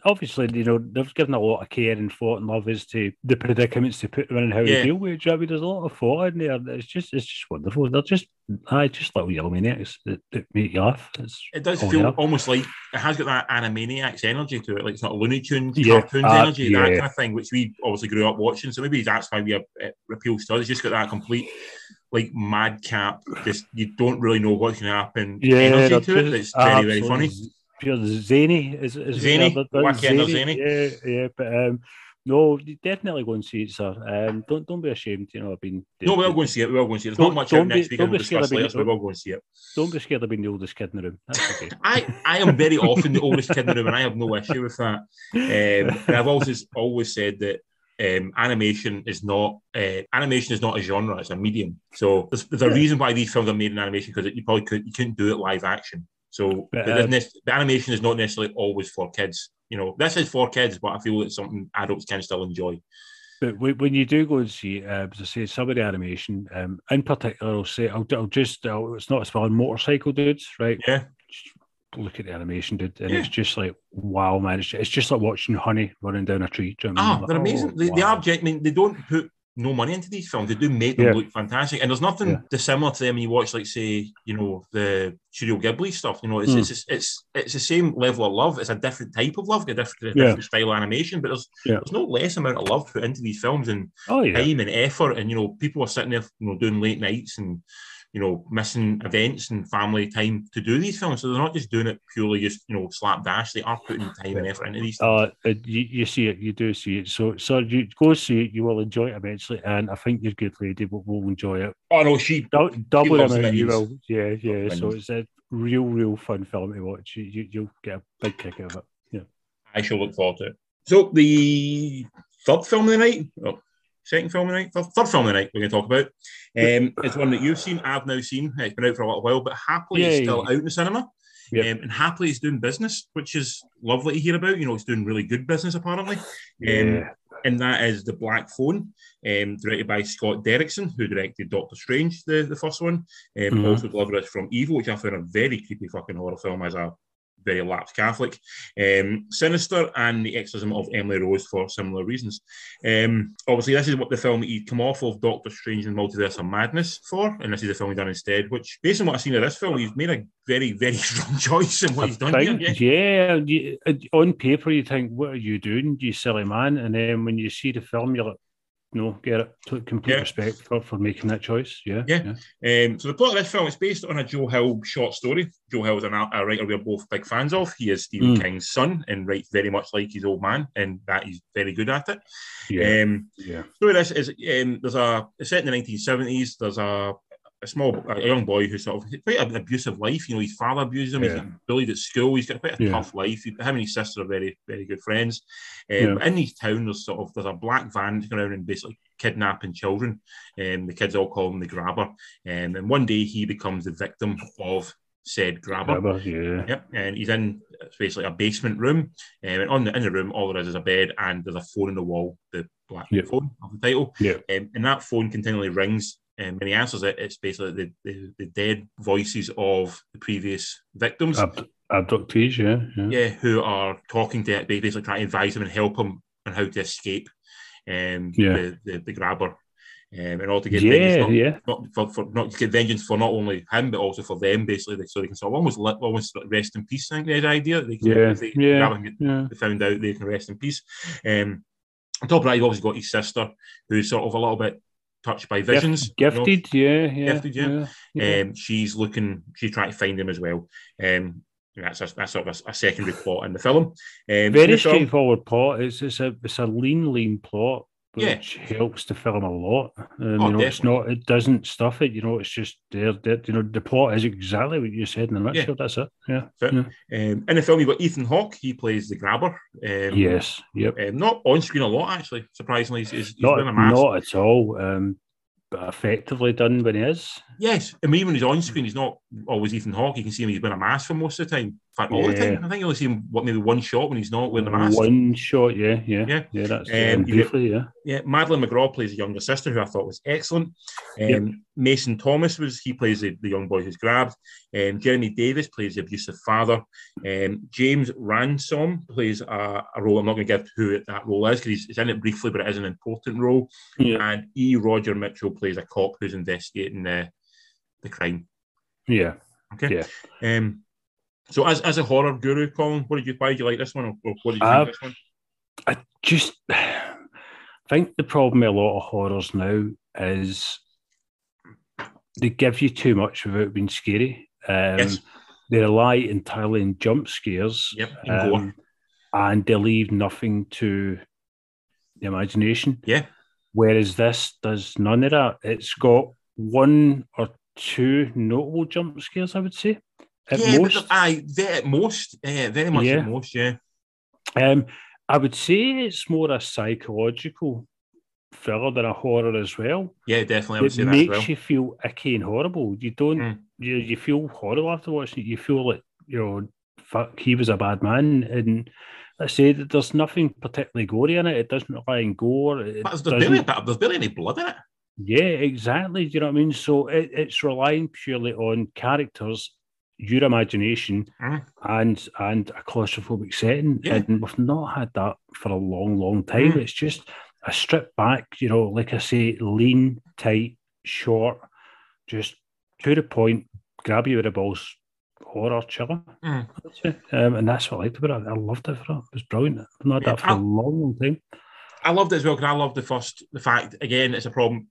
obviously, you know, they've given a lot of care and thought and love as to the predicaments to put them in and how yeah. they deal with it. I mean, there's a lot of thought in there. It's just, it's just wonderful. They're just, I just little yellow maniacs that, that make you laugh. It's it does feel there. almost like it has got that Animaniacs energy to it, like sort of Looney Tunes, yeah, cartoons uh, energy, yeah. that kind of thing, which we obviously grew up watching. So maybe that's why we have, it appeals to us. It's just got that complete like madcap, just you don't really know what's going to happen. Yeah, energy to it. It's very, very funny pure zany. Is, is zany, zany. zany. Yeah, yeah, but um, no, definitely go and see it, sir. Um, don't don't be ashamed. You know, I've been. No, we'll go and see it. We'll go and see it. There's not much out next week. We'll discuss later, we'll go and see it. Don't be scared of being the oldest kid in the room. That's okay. I, I am very often the oldest kid in the room, and I have no issue with that. Um, and I've always always said that um, animation is not uh, animation is not a genre; it's a medium. So there's, there's a reason why these films are made in animation because you probably could you couldn't do it live action. So but, uh, the, the, animation is not necessarily always for kids. You know, this is for kids, but I feel it's something adults can still enjoy. But when you do go and see, uh, as I say, some of the animation, um, in particular, I'll say, I'll, I'll just, I'll, it's not as far motorcycle dudes, right? Yeah. Just look at the animation, dude, and yeah. it's just like, wow, man, it's, it's just like watching honey running down a tree. You know ah, I mean? oh, they're amazing. Oh, they, wow. they are, I mean, they don't put no money into these films. They do make them yeah. look fantastic, and there's nothing yeah. dissimilar to them when you watch, like, say, you know, the Studio Ghibli stuff. You know, it's mm. it's, it's it's the same level of love. It's a different type of love, a different, different style of animation, but there's there's no less amount of love put into these films and oh, time and effort. And you know, people are sitting there, you know, doing late nights and you know, missing events and family time to do these films. So they're not just doing it purely just, you know, slapdash. They are putting time and effort into these. Uh, you, you see it, you do see it. So, so you go see it, you will enjoy it eventually, and I think your good lady will, will enjoy it. Oh no, she double she amount. You will, yeah, yeah. So it's a real, real fun film to watch. You, you you'll get a big kick out of it. Yeah, I shall look forward to it. So the third film of the night, oh, second film of the night, third, third film of the night we're going to talk about. Um, it's one that you've seen, I've now seen. It's been out for a little while, but Happily yeah, is still out in the cinema. Yep. Um, and Happily is doing business, which is lovely to hear about. You know, it's doing really good business apparently. Yeah. Um, and that is The Black Phone, um, directed by Scott Derrickson, who directed Doctor Strange, the, the first one. Um, mm-hmm. Also delivered us from Evil, which I found a very creepy fucking horror film as a very lapsed Catholic. Um, Sinister and The Exorcism of Emily Rose for similar reasons. Um, obviously, this is what the film he'd come off of Doctor Strange and Multiverse of Madness for, and this is the film he's done instead, which, based on what I've seen of this film, he's made a very, very strong choice in what I he's done think, here. Yeah, yeah, on paper, you think, what are you doing, you silly man? And then when you see the film, you're like, no, get it. Complete yeah. respect for, for making that choice. Yeah. Yeah. yeah. Um, so the plot of this film is based on a Joe Hill short story. Joe Hill is an, a writer we're both big fans of. He is Stephen mm. King's son and writes very much like his old man, and that he's very good at it. Yeah. Um, yeah. So this is um, there's a it's set in the 1970s. There's a a small, a young boy who's sort of quite an abusive life. You know, his father abuses him. Yeah. He's bullied at school. He's got quite a yeah. tough life. Him and his sister are very, very good friends. Um, yeah. In his town, there's sort of there's a black van going around and basically kidnapping children. Um, the kids all call him the grabber. Um, and one day he becomes the victim of said grabber. grabber yeah. Yep. And he's in basically a basement room. Um, and on the in the room, all there is is a bed and there's a phone in the wall, the black yep. phone of the title. Yeah. Um, and that phone continually rings um, when he answers it, it's basically the, the, the, dead voices of the previous victims. Ab- abductees, yeah, yeah, yeah. who are talking to it, basically trying to advise him and help him on how to escape um, yeah. the, the, the grabber. Um, and all to get yeah, vengeance, not, yeah. not for, for not to get vengeance for not only him but also for them, basically, so they can sort of almost let, almost rest in peace. I think the idea they can, yeah, they, yeah, yeah. They found out they can rest in peace. Um, on top of that, you've obviously got his sister, who's sort of a little bit touched by visions. Gifted, you know? yeah, yeah, gifted, yeah. yeah. Um, she's looking, she's trying to find him as well. Um, that's a, that's sort of a, a secondary plot in the film. Um, Very straightforward film, plot. It's it's a it's a lean, lean plot which yeah. helps the film a lot. Um, oh, you know, definitely. it's not, it doesn't stuff it. You know, it's just there. there you know, the plot is exactly what you said in the nutshell. Yeah. That's it. Yeah. So, yeah. Um, in the film, you've got Ethan Hawke. He plays the grabber. Um, yes. Yep. Um, not on screen a lot, actually. Surprisingly, he's, he's not, not at all. Um, but effectively done when he is. Yes, I mean when he's on screen, he's not always Ethan Hawke. You can see him; he's wearing a mask for most of the time. In fact, all yeah. the time. I think you only see him what maybe one shot when he's not wearing the mask. One shot, yeah, yeah, yeah. Yeah, that's um, briefly, yeah. Yeah, Madeleine McGraw plays a younger sister who I thought was excellent. Um, yep. Mason Thomas was he plays the, the young boy who's grabbed. Um, Jeremy Davies plays the abusive father. Um, James Ransone plays a, a, role. I'm not going to give who that role is because he's, he's, in it briefly, but it is an important role. And E. Roger Mitchell plays a cop who's investigating the the crime. Yeah. Okay. Yeah. Um. So as as a horror guru, Colin, what did you why did you like this one, or what did you uh, think this one? I just think the problem with a lot of horrors now is they give you too much without being scary. Um, yes. They rely entirely on jump scares. Yep. Um, and they leave nothing to the imagination. Yeah. Whereas this does none of that. It's got one or two notable jump scares, I would say. At yeah, most. But, aye, at most, yeah, very much yeah. at most, yeah. Um, I would say it's more a psychological thriller than a horror as well. Yeah, definitely. I would it say makes well. you feel icky and horrible. You don't. Mm. You you feel horrible after watching it. You feel like you know, fuck, he was a bad man, and I say that there's nothing particularly gory in it. It doesn't rely on gore. But there's barely, there's barely any blood in it. Yeah, exactly. Do you know what I mean? So it, it's relying purely on characters, your imagination, mm. and and a claustrophobic setting. Yeah. And we've not had that for a long, long time. Mm. It's just a strip back, you know, like I say, lean, tight, short, just to the point, grab you with the balls, horror chiller. Mm. Um, and that's what I liked about it. I loved it for it. It was brilliant. I've not had yeah, that for I, a long, long time. I loved it as well because I loved the first, the fact, again, it's a problem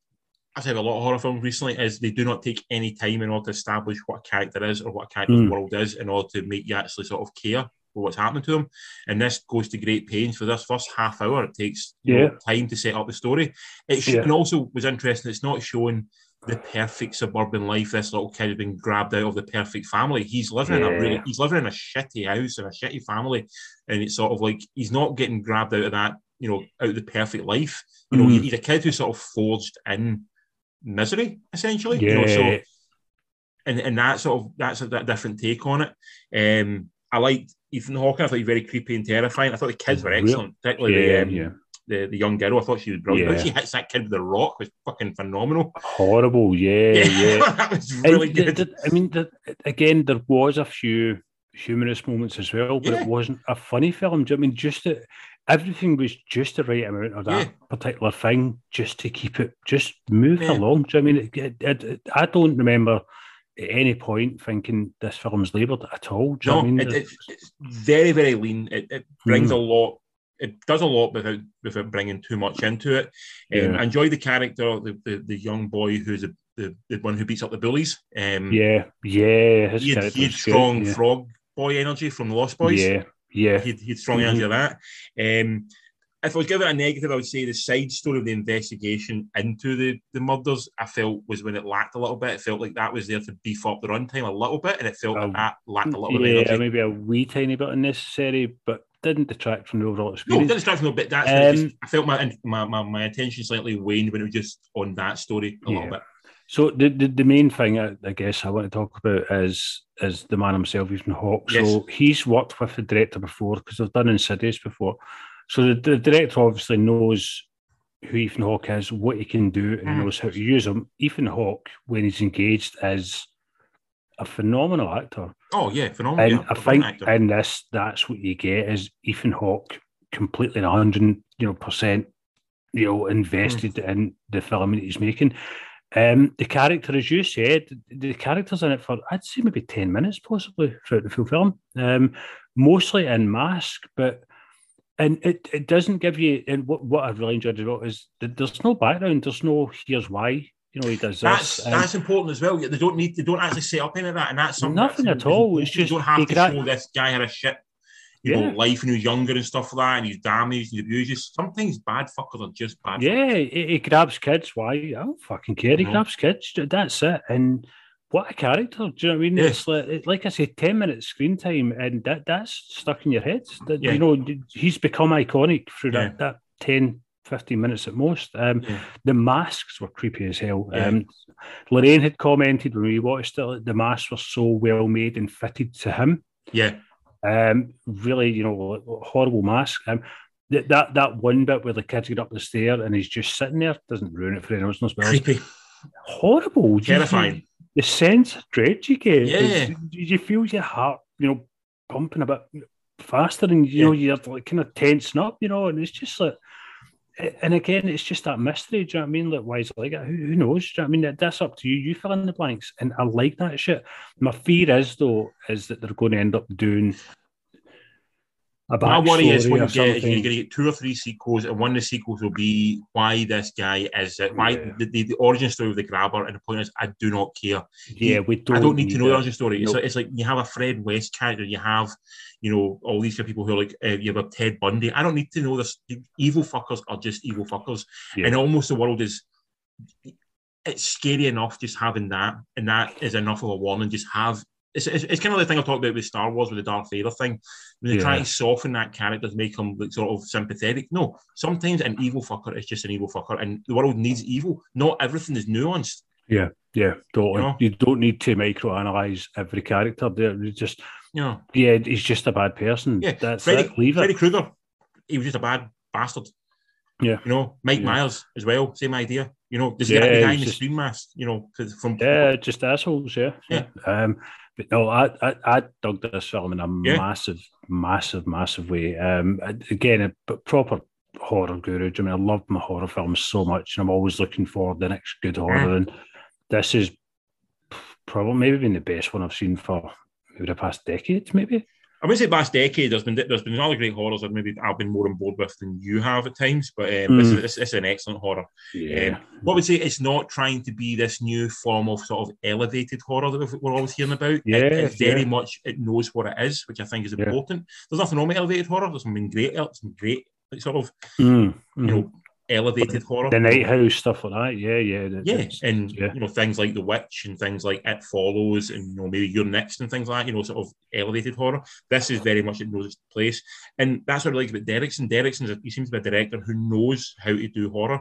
as I have a lot of horror films recently, is they do not take any time in order to establish what a character is or what a character's Mm. world is in order to make you actually sort of care for what's happening to them. And this goes to great pains for this first half hour. It takes you know, time to set up the story. It sh- Yeah. and also was interesting. It's not showing the perfect suburban life. This little kid has been grabbed out of the perfect family. He's living in a really, he's living in a shitty house and a shitty family, and it's sort of like he's not getting grabbed out of that, you know, out of the perfect life. You know, Mm. he- he's a kid who's sort of forged in misery, essentially. You know, so Yeah. and and that sort of that's a, that different take on it. Um, I liked Ethan Hawke. I thought he was very creepy and terrifying. I thought the kids were excellent, particularly yeah, the, um, yeah. the the young girl. I thought she was brilliant. Yeah. she hits that kid with the rock was fucking phenomenal. Horrible. Yeah, yeah. that was really And good. the- I mean, again, there was a few humorous moments as well, but Yeah. it wasn't a funny film. Do you know what I mean just that everything was just the right amount of that Yeah. particular thing, just to keep it, just move Yeah. along. Do you know I mean? It, it, it- I don't remember at any point thinking this film's laboured at all. Do you know No, I mean? it, it's, it's very very lean. It, brings a lot. It does a lot without without bringing too much into it. Um, Yeah. I enjoy the character, the, the the young boy who's the, the the one who beats up the bullies. Um, yeah, yeah. His he had, he had strong frog boy energy from the Lost Boys. Yeah, yeah. he'd, he had strong Mhm. energy that. Um, if I was giving a negative, I would say the side story of the investigation into the, the murders, I felt was when it lacked a little bit. It felt like that was there to beef up the runtime a little bit, and it felt Oh, like that lacked a little bit Yeah, maybe a wee tiny bit unnecessary, but didn't detract from the overall No, it experience. didn't start from a bit. That's Um, just, I felt my, my my my attention slightly waned when it was just on that story a Yeah. little bit. So the, the, the main thing I, I guess I want to talk about is is the man himself, Ethan Hawke. Yes. So he's worked with the director before because they've done Insidious before. So the, the director obviously knows who Ethan Hawke is, what he can do, and Mm. knows how to use him. Ethan Hawke, when he's engaged, is a phenomenal actor. Oh yeah, phenomenal. And yeah, I think actor. in this, that's what you get is Ethan Hawke completely a hundred, you know, percent, you know, invested in the film that he's making. Um, the character, as you said, the character's in it for I'd say maybe ten minutes, possibly throughout the full film. Um, mostly in mask, but and it, it doesn't give you. And what what I really enjoyed as well is that there's no background. There's no here's why you know he does That's this. Um, that's important as well. They don't need they don't actually set up any of that, and that's something Nothing that's at all. It's just you don't have to gra- show this guy had a shit, Yeah. know, life when he was younger and stuff like that, and he's damaged and abused. Sometimes bad fuckers are just bad. Yeah, he, he grabs kids. Why? I don't fucking care. He Mhm. grabs kids. That's it. And what a character. Do you know what I mean? Yeah. It's like, it- like I say, 10 minutes screen time, and that that's stuck in your head. That, Yeah. You know, he's become iconic through that, that 10, 15 minutes at most. Um, Yeah. The masks were creepy as hell. Yeah. Um, Lorraine had commented when we watched it, the masks were so well made and fitted to him. Yeah, Um, really, you know, horrible mask. Um, that, that that one bit where the kids get up the stair and he's just sitting there doesn't ruin it for anyone else. Creepy, Horrible, terrifying. The sense of dread you get. Yeah. is- you you feel your heart, you know, pumping a bit faster, and you know you're like kind of tensing up, you know, and it's just like. And again, it's just that mystery. Do you know what I mean? Like, why is it like that? Who, who knows? Do you know what I mean? That- That's up to you. You fill in the blanks. And I like that shit. My fear is, though, is that they're going to end up doing My worry is when you get, you're going to get two or three sequels, and one of the sequels will be why this guy is it, why Yeah. the, the, the origin story of the grabber. And the point is, I do not care. Yeah, we don't. I don't need to know the origin story. It's, Nope. like, it's like you have a Fred West character, you have, you know, all these people who are like, uh, you have a Ted Bundy. I don't need to know this. Evil fuckers are just evil fuckers. Yeah. And almost the world is, it's scary enough just having that. And that is enough of a warning. Just have, it's, it's, it's kind of the thing I talked about with Star Wars with the Darth Vader thing. When they try Yeah. to soften that character to make him like sort of sympathetic. No, sometimes an evil fucker is just an evil fucker. And the world needs evil. Not everything is nuanced. Yeah, totally. You know? You don't need to microanalyze every character. They're just You know, yeah, he's just a bad person. Yeah, that's Freddy, it. Leave Freddy. Krueger, he was just a bad bastard. Yeah. You know, Mike Yeah. Myers as well, same idea. You know, Yeah, guy, the guy he's in the just- screen mask, you know, from Yeah, just assholes. Yeah, Yeah. Um, but no, I, I I dug this film in a Yeah. massive, massive, massive way. Um, again, a proper horror guru. I mean, I love my horror films so much, and I'm always looking for the next good horror. And this is probably maybe been the best one I've seen for maybe the past decade, maybe. I would say last decade there's been there's been other great horrors that maybe I've been more on board with than you have at times, but um, mm. this, is, this, this, is an excellent horror. Yeah. Um, what would say it's not trying to be this new form of sort of elevated horror that we're always hearing about. Yeah, it, it very yeah. much it knows what it is, which I think is important. Yeah. There's nothing wrong with elevated horror. There's some great, some great like, sort of mm. you know elevated horror. The Night House stuff like that. Yeah, yeah, yeah, and yeah. you know things like The Witch and things like It Follows, and you know maybe You're Next and things like that. You know, sort of elevated horror. This is very much it knows its place, and that's what I like about Derrickson. Derrickson, he seems to be a director who knows how to do horror,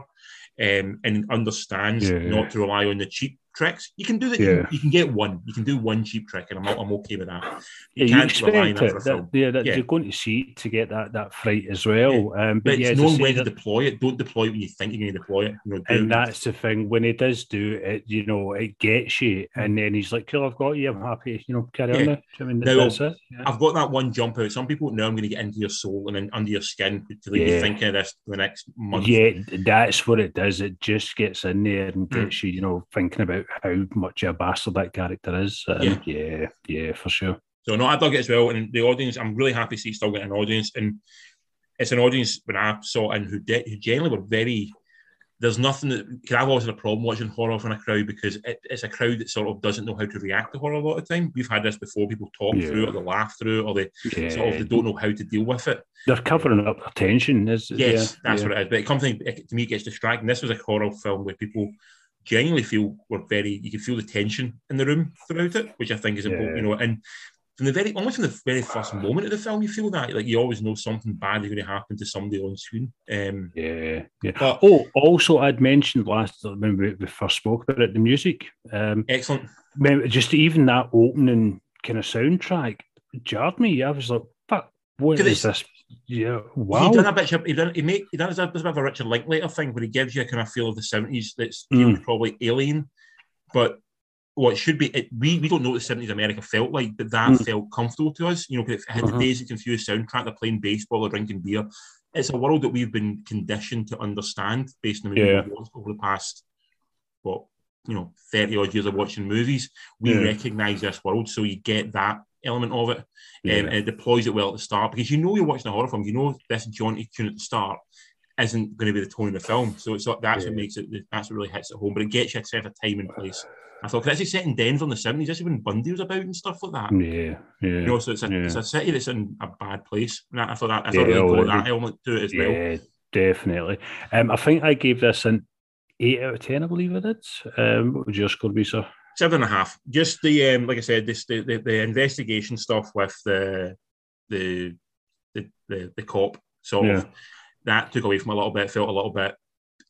um, and understands yeah, not to rely on the cheap tricks. You can do that. Yeah. You, can get one. You can do one cheap trick, and I'm, I'm okay with that. You yeah, can't you rely on that for a film. That, yeah, that yeah, you're going to see it to get that that fright as well. Yeah. Um, but, but yeah, it's knowing when to deploy it. Don't deploy it when you think you're going to deploy it. You know, and that's the thing. When he does do it, you know, it gets you, and then he's like, "Cool, I've got you. I'm happy. You know, carry on." Now. I mean, now, that's it. I've got that one jump out. Some people know I'm going to get into your soul and then under your skin to leave you thinking of this the next month. Yeah, that's what it does. It just gets in there and hmm. gets mm. you, you know, thinking about how much a bastard that character is. Um, yeah. yeah, yeah, for sure. So no, I dug it as well, and the audience. I'm really happy to see still getting an audience, and it's an audience when I saw in who, de- who generally were very. There's nothing that because I've always had a problem watching horror from a crowd because it, it's a crowd that sort of doesn't know how to react to horror a lot of time. We've had this before. People talk yeah. through it, or they laugh through it, or they yeah. sort of they don't know how to deal with it. They're covering up their tension. Is yes, yeah, that's what it is. But it comes to, to me, it gets distracting. This was a horror film where people genuinely feel we're very you can feel the tension in the room throughout it, which I think is important, you know, and from the very almost from the very first moment of the film, you feel that like you always know something bad is going to happen to somebody on screen. Um, yeah, yeah. But, oh, also, I'd mentioned last when we, we first spoke about it, the music. Um, excellent. Just even that opening kind of soundtrack jarred me. I was like, "Fuck, what is this yeah, wow. He done a bit. Of, he done. He made. He done a, bit of a Richard Linklater thing where he gives you a kind of feel of the seventies that's mm. probably alien, but what should be. It, we we don't know what the seventies America felt like, but that mm. felt comfortable to us. You know, because it had uh-huh. the Confused soundtrack. They're playing baseball or drinking beer. It's a world that we've been conditioned to understand based on the yeah. over the past what you know thirty odd years of watching movies. We yeah. recognise this world, so you get that element of it. Yeah. Um, and it deploys it well at the start because you know you're watching a horror film. You know this jaunty tune at the start isn't going to be the tone of the film. So it's that's yeah. what makes it. That's what really hits it home. But it gets you a set of time and place. I thought, because it's set in Denver in the seventies. This is when Bundy was about and stuff like that. Yeah, yeah. You know, so it's a, yeah. it's a city that's in a bad place. And I thought that I thought yeah, really got that element to it as well. Yeah, definitely. Um, I think I gave this an eight out of ten. I believe it is. Um, what would your score be, sir? Seven and a half. Just the um, like I said, this the, the, the investigation stuff with the the the the, the cop sort yeah. of that took away from a little bit. Felt a little bit.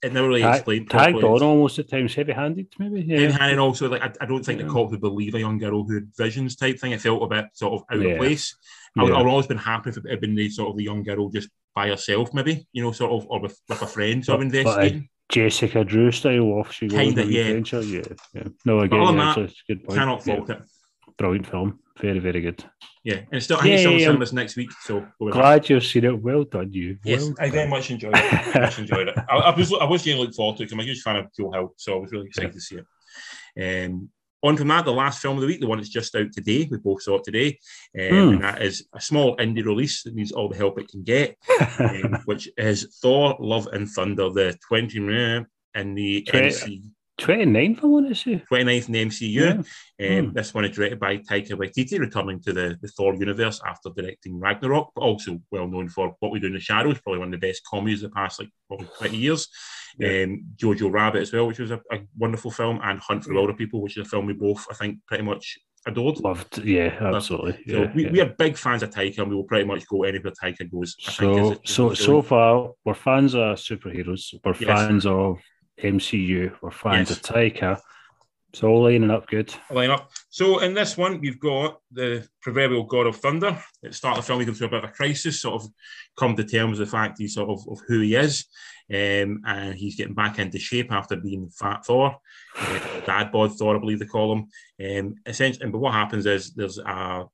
It never really explained. Tagged on almost at times, heavy-handed, maybe. Yeah. Heavy-handed, also like I, I don't think yeah. the cop would believe a young girl who had visions type thing. It felt a bit sort of out yeah. of place. I would, I would always been happy if it had been the sort of the young girl just by herself, maybe you know, sort of, or with, with a friend, sort of investigating. Jessica Drew style off. She kind of yeah. yeah, yeah. No, again, yeah, that, good point. Cannot fault yeah. it. Brilliant film, very very good. Yeah, and it's still I yeah, still yeah, cinemas next week. So glad you've seen it. Well done, you. Yes, well I very much enjoyed it. much enjoyed it. I, I was I was going to look forward to it because I'm a huge fan of Joe Hill, so I was really excited to see it. Um, on from that, the last film of the week, the one that's just out today, we both saw it today, um, mm. and that is a small indie release that needs all the help it can get, um, which is Thor: Love and Thunder, the 20 minute in the 20, MC. 29th, I want to say. 29th in the MCU. Yeah. Um, mm. This one is directed by Taika Waititi, returning to the, the Thor universe after directing Ragnarok, but also well known for What We Do in the Shadows, probably one of the best comedies of the past like probably 20 years. Yeah. Um, Jojo Rabbit as well, which was a, a, wonderful film, and Hunt for the Wilderpeople, which is a film we both, I think, pretty much adored. Loved, yeah, absolutely. So yeah, we, yeah. we are big fans of Taika, and we will pretty much go anywhere Taika goes. I so, so, so far, we're fans of superheroes. We're yes. fans of MCU. We're fans yes. of Taika. So all lining up good. Line up. So in this one, we've got the proverbial God of Thunder. At the start of the film, he goes through a bit of a crisis, sort of come to terms with the fact he's sort of, of who he is. Um, and he's getting back into shape after being fat Thor, uh, dad bod Thor, I believe they call him. Um, essentially, but what happens is there's a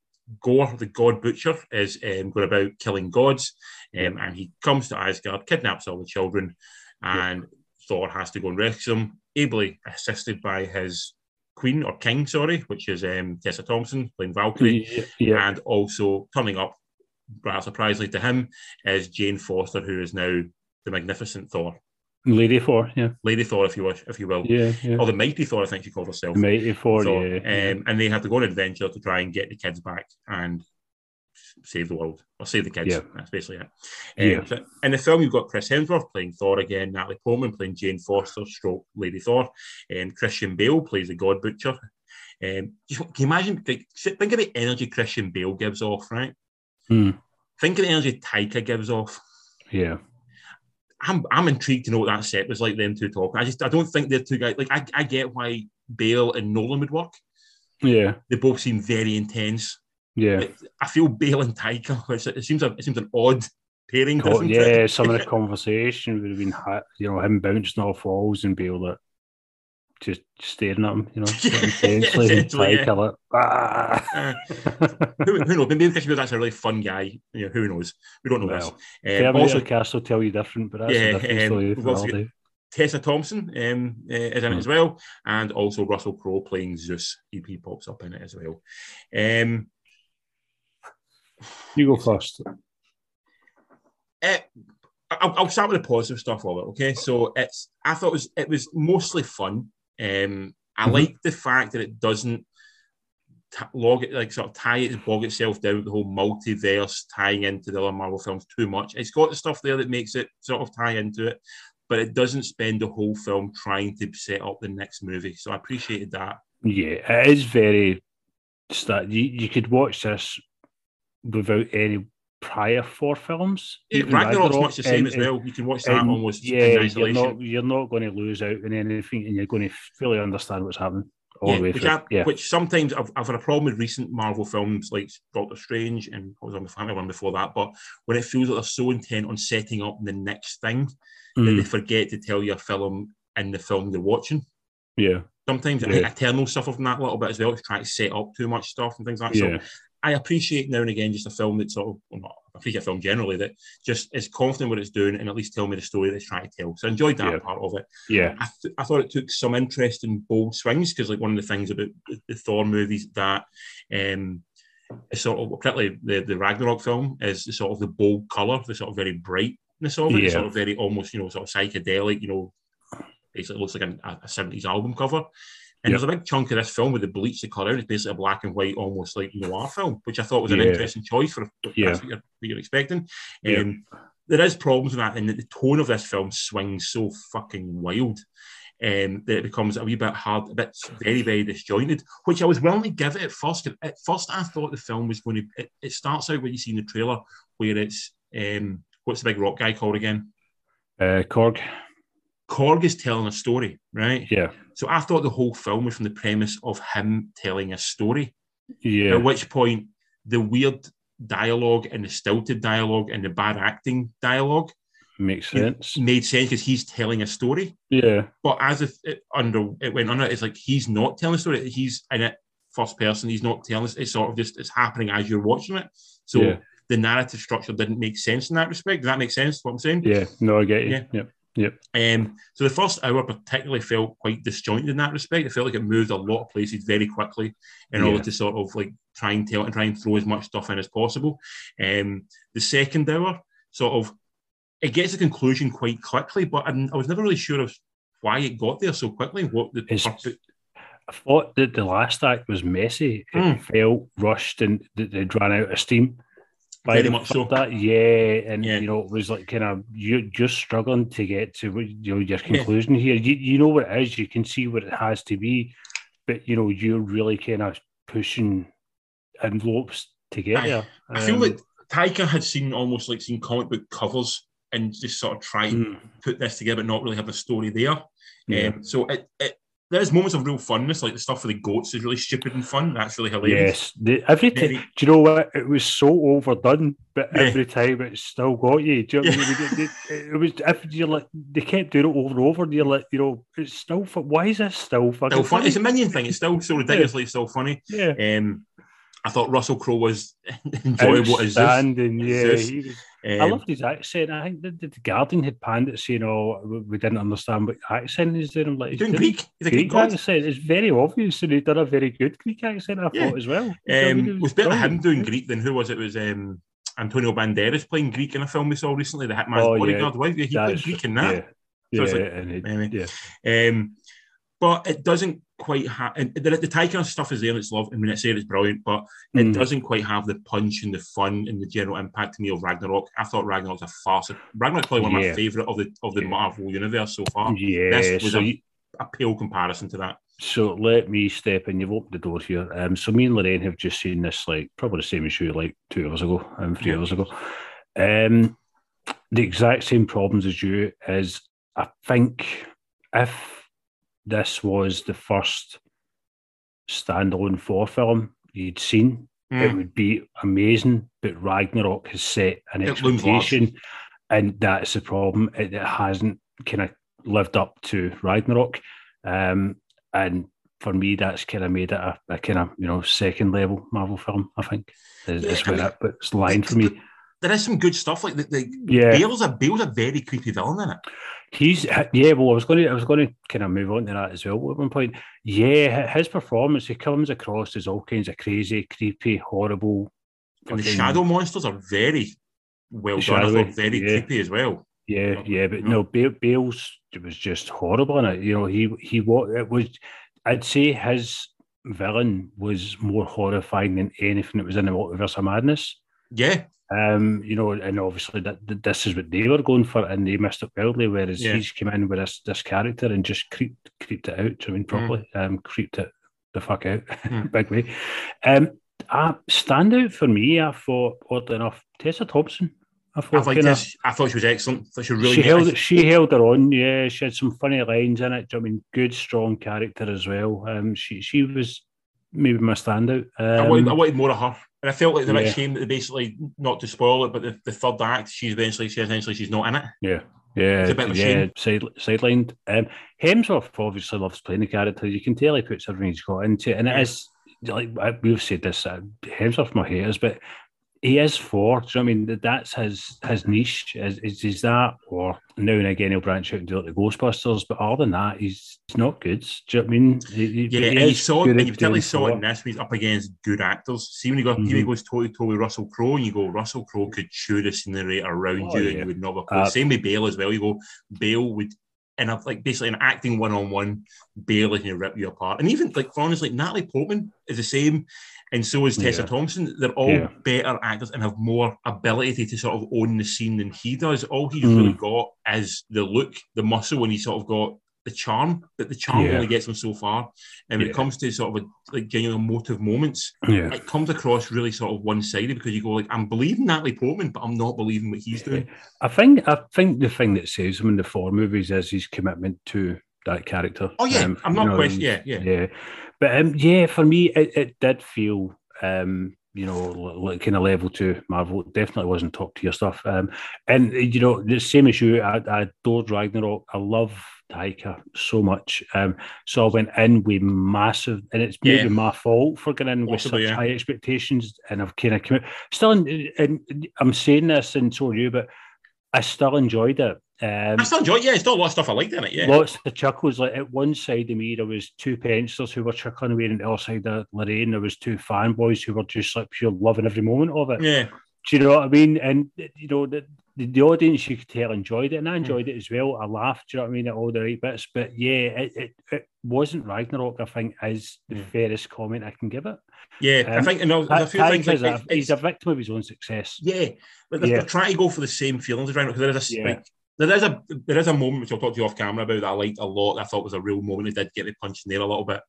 Gore, the God Butcher, is um, going about killing gods, um, and he comes to Asgard, kidnaps all the children, and Thor has to go and rescue them, ably assisted by his Queen or King, sorry, which is um, Tessa Thompson playing Valkyrie, Yeah, yeah. and also turning up, rather surprisingly to him, is Jane Foster, who is now the magnificent Thor, Lady Thor, yeah, Lady Thor, if you wish, if you will, yeah, yeah. or the Mighty Thor, I think she called herself. Mighty Four, Thor. yeah. Um, and they have to go on an adventure to try and get the kids back and save the world or save the kids. Yeah. That's basically it. Um, Yeah. so in the film, you've got Chris Hemsworth playing Thor again, Natalie Portman playing Jane Foster, stroke Lady Thor, and Christian Bale plays the God Butcher. Um, just, can you imagine? Like, think of the energy Christian Bale gives off, right? Hmm. Think of the energy Taika gives off. yeah. I'm I'm intrigued to know what that set was like. Them two talking. I just I don't think they're two guys. Like I, I get why Bale and Nolan would work. Yeah, They both seem very intense. Yeah. I feel Bale and Taika. It seems a, it seems an odd pairing. Doesn't yeah, it? some of the conversation would have been, you know, him bouncing off walls and Bale that just staring at him, you know, Yeah, intensely. yeah. Taika like, ah. Uh, who, who knows? Maybe Bale that's a really fun guy. You know, who knows? We don't know Well, this. Um, also, cast will tell you different, but that's Yeah, a different um, story. we've also for all got- day. Tessa Thompson um, uh, is in it Hmm. as well, and also Russell Crowe playing Zeus. He pops up in it as well. Um, You go first. eh, I'll, I'll start with the positive stuff of it. Okay, so it's I thought it was it was mostly fun. Um, I Mhm. like the fact that it doesn't t- log it like sort of tie it bog itself down with the whole multiverse tying into the other Marvel films too much. It's got the stuff there that makes it sort of tie into it, but it doesn't spend the whole film trying to set up the next movie. So I appreciated that. Yeah, it is very. You, you could watch this without any prior Thor films. Yeah, Ragnarok's much the same and- as well. You can watch that and, almost yeah, in you're not you're not going to lose out in anything, and you're going to fully understand what's happening all yeah, the way which. I, yeah, which sometimes I've, I've had a problem with recent Marvel films like Doctor Strange and I was on the family one before that. But when it feels like they're so intent on setting up the next thing that Mm, they forget to tell you a film in the film they're watching. yeah, Sometimes I think Yeah. Eternal suffer from that a little bit as well, to try to set up too much stuff and things like that. yeah, So I appreciate now and again just a film that sort of, well, not I appreciate a film generally that just is confident what it's doing and at least tell me the story that it's trying to tell. So I enjoyed that Yeah. part of it. yeah, I, th- I thought it took some interesting bold swings because like one of the things about the, Thor movies that um sort of particularly the, the Ragnarok film is the sort of the bold colour, the sort of very brightness of it, Yeah. sort of very almost, you know, sort of psychedelic, you know, basically looks like an, a 70s album cover. And Yeah. there's a big chunk of this film with the bleach the colour. Out. It's basically a black and white, almost like noir film, which I thought was an Yeah. interesting choice for Yeah. what you're, what you're expecting. Um, there is problems with that, and the tone of this film swings so fucking wild um, that it becomes a wee bit hard, a bit very, very disjointed. Which I was willing to give it at first. At first, I thought the film was going to. It, it starts out what you see in the trailer, where it's um, what's the big rock guy called again? uh, Korg. Korg is telling a story, right? Yeah, So I thought the whole film was from the premise of him telling a story. yeah, At which point, the weird dialogue and the stilted dialogue and the bad acting dialogue makes sense. made sense because he's telling a story. Yeah, But as if it under it went under, it's like he's not telling a story. He's in it first person. He's not telling us. It's sort of just it's happening as you're watching it. So Yeah. the narrative structure didn't make sense in that respect. Does that make sense? What I'm saying? yeah. No, I get you. Yeah. Yep. Um, so the first hour particularly felt quite disjointed in that respect. It felt like it moved a lot of places very quickly in order to sort of like try and tell and try and throw as much stuff in as possible. Um, the second hour sort of it gets a conclusion quite quickly, but I, I was never really sure of why it got there so quickly. What the It's- purpose- I thought that the last act was messy. It Mm. felt rushed and that they'd run out of steam. By Very much so. That, yeah, and Yeah. you know it was like kind of you're just struggling to get to you know your conclusion here. You you know what it is. You can see what it has to be, but you know you're really kind of pushing envelopes to get there. I feel Um, like Taika had seen almost like seen comic book covers and just sort of tried mm, put this together, but not really have a story there. yeah. Um, so it, it there's moments of real funness, like the stuff with the goats is really stupid and fun. That's really hilarious. Yes, the, every time. Very- Do you know what? It was so overdone, but Yeah. every time it still got you. Do you know what I mean? It, it- it was if you're like they kept doing it over and over, and you're like, you know, it's still. Why is this still fucking Still fun. funny? It's a minion thing. It's still so ridiculously still funny. yeah, Um, I thought Russell Crowe was enjoyable as Outstanding, yeah. he was- I loved his accent. I think the, the, the Guardian had panned it saying, "Oh, we- didn't understand what accent he's doing." I'm like, He's doing Greek. He's a Greek Greek accent. It's very obvious, and he done a very good Greek accent. I Yeah. thought as well. You I mean, Um, it was better him doing Greek than who was it? It was um, Antonio Banderas playing Greek in a film we saw recently, The Hitman's Oh, yeah. Bodyguard. Why he played That's- Greek in that? Yeah, So yeah, like, anyway. yeah. Um, but it doesn't quite have and the, the Taika stuff is there and it's love. I mean, it's there, it's brilliant, but it Mm. doesn't quite have the punch and the fun and the general impact to me of Ragnarok. I thought Ragnarok Ragnarok's a farce. Ragnarok's probably one of Yeah. my favourite of the of the Yeah. Marvel universe so far. Yeah, This was so a- you- A pale comparison to that. So let me step in. You've opened the door here. Um, so me and Lorraine have just seen this, like probably the same as you, like two hours ago, um, three Yeah. hours ago. Um, the exact same problems as you is. I think if this was the first standalone Thor film you'd seen, it Mm. would be amazing. But Ragnarok has set an It expectation, and that's the problem. It, it hasn't kind of lived up to Ragnarok, um, and for me, that's kind of made it a, a kind of you know second level Marvel film. I think is, is Yeah, I where mean, that puts line for me. There is some good stuff like the, the Yeah, Bale's a Bale's a very creepy villain in it. He's yeah. Well, I was going to I was going to kind of move on to that as well at one point. Yeah, his performance he comes across as all kinds of crazy, creepy, horrible. And the shadow monsters are very well done. I Shadowy, thought very yeah. creepy as well. Yeah, yeah, but No. no, Bale, Bale's was just horrible in it. You know, he he what it was. I'd say his villain was more horrifying than anything that was in the Multiverse of Madness. Yeah, Um, you know, and obviously that, that this is what they were going for, and they missed it wildly. Whereas Yeah. he's come in with this this character and just creeped creeped it out. I mean, properly, um, creeped it the fuck out, Mm. big way. Um, uh, standout for me, I thought, oddly enough, Tessa Thompson. I I thought like kinda-. I thought she was excellent. I thought she really she held she held her on. Yeah, she had some funny lines in it. I mean, good strong character as well. Um, she she was maybe my standout. I, wanted, I Um, wanted more of her, and I felt like bit Yeah. shame that they basically not to spoil it, but the, the third act, she's eventually she essentially she's not in it. yeah, yeah, It's a bit of a yeah. shame. Side, sidelined. Um, Hemsworth obviously loves playing the character. You can tell he puts everything he's got into it, and it is like we've said this. Uh, Hemsworth my haters, but. He is for. Do you know what I mean that's his his niche? Is, is is that, or now and again he'll branch out and do like the Ghostbusters, but other than that, he's, he's not good. Do you know what I mean? He- Yeah, he and you saw and you particularly doing saw it in this. when He's up against good actors. See when he got Mhm. he goes toe to toe with Russell Crowe, and you go Russell Crowe could chew the scenery around Oh, you, and you would not Uh. Same with Bale as well. You go Bale would. And I've like basically an acting one on one, Bale can rip you apart. And even like for honestly, Natalie Portman is the same, and so is Tessa Yeah. Thompson. They're all Yeah. better actors and have more ability to sort of own the scene than he does. All he's Mm. really got is the look, the muscle, and he's sort of got the charm. But the charm Yeah. only gets him so far. And when it comes to sort of a, like genuine emotive moments, Yeah. it comes across really sort of one sided because you go like, I'm believing Natalie Portman, but I'm not believing what he's doing. I think I think the thing that saves him in the Thor movies is his commitment to that character. Oh yeah, Um, I'm you not know, questioning. Yeah, yeah. yeah. But um, yeah, for me, it, it did feel, um, you know, like kind of level two Marvel. It definitely wasn't top tier stuff. Um, and you know, the same as you, I, I adored Ragnarok. I love Taika so much. Um, so I went in with massive, and it's maybe Yeah. my fault for getting in with such yeah. high expectations, and I've kind of committed. Still, in, and I'm saying this, and so are you, but I still enjoyed it. Um, I still enjoy it. Yeah, it's still a lot of stuff I liked in it. Yeah. Lots of chuckles. Like at one side of me, there was two pencilers who were chuckling away, and the other side of Lorraine, there was two fanboys who were just like pure loving every moment of it. Yeah. Do you know what I mean? And you know the, the, the audience, you could tell, enjoyed it, and I Hmm. enjoyed it as well. I laughed. Do you know what I mean? At all the right bits, but yeah, it, it, it wasn't Ragnarok. I think is the Hmm. fairest comment I can give it. Yeah. I Um, think and there's a few things like a- he's a victim of his own success. Yeah, but they're, Yeah. they're trying to go for the same feelings as Ragnarok. Because there is a Yeah. like, there is a there is a moment which I'll talk to you off camera about that I liked a lot. I thought was a real moment. They did get me punched in there a little bit,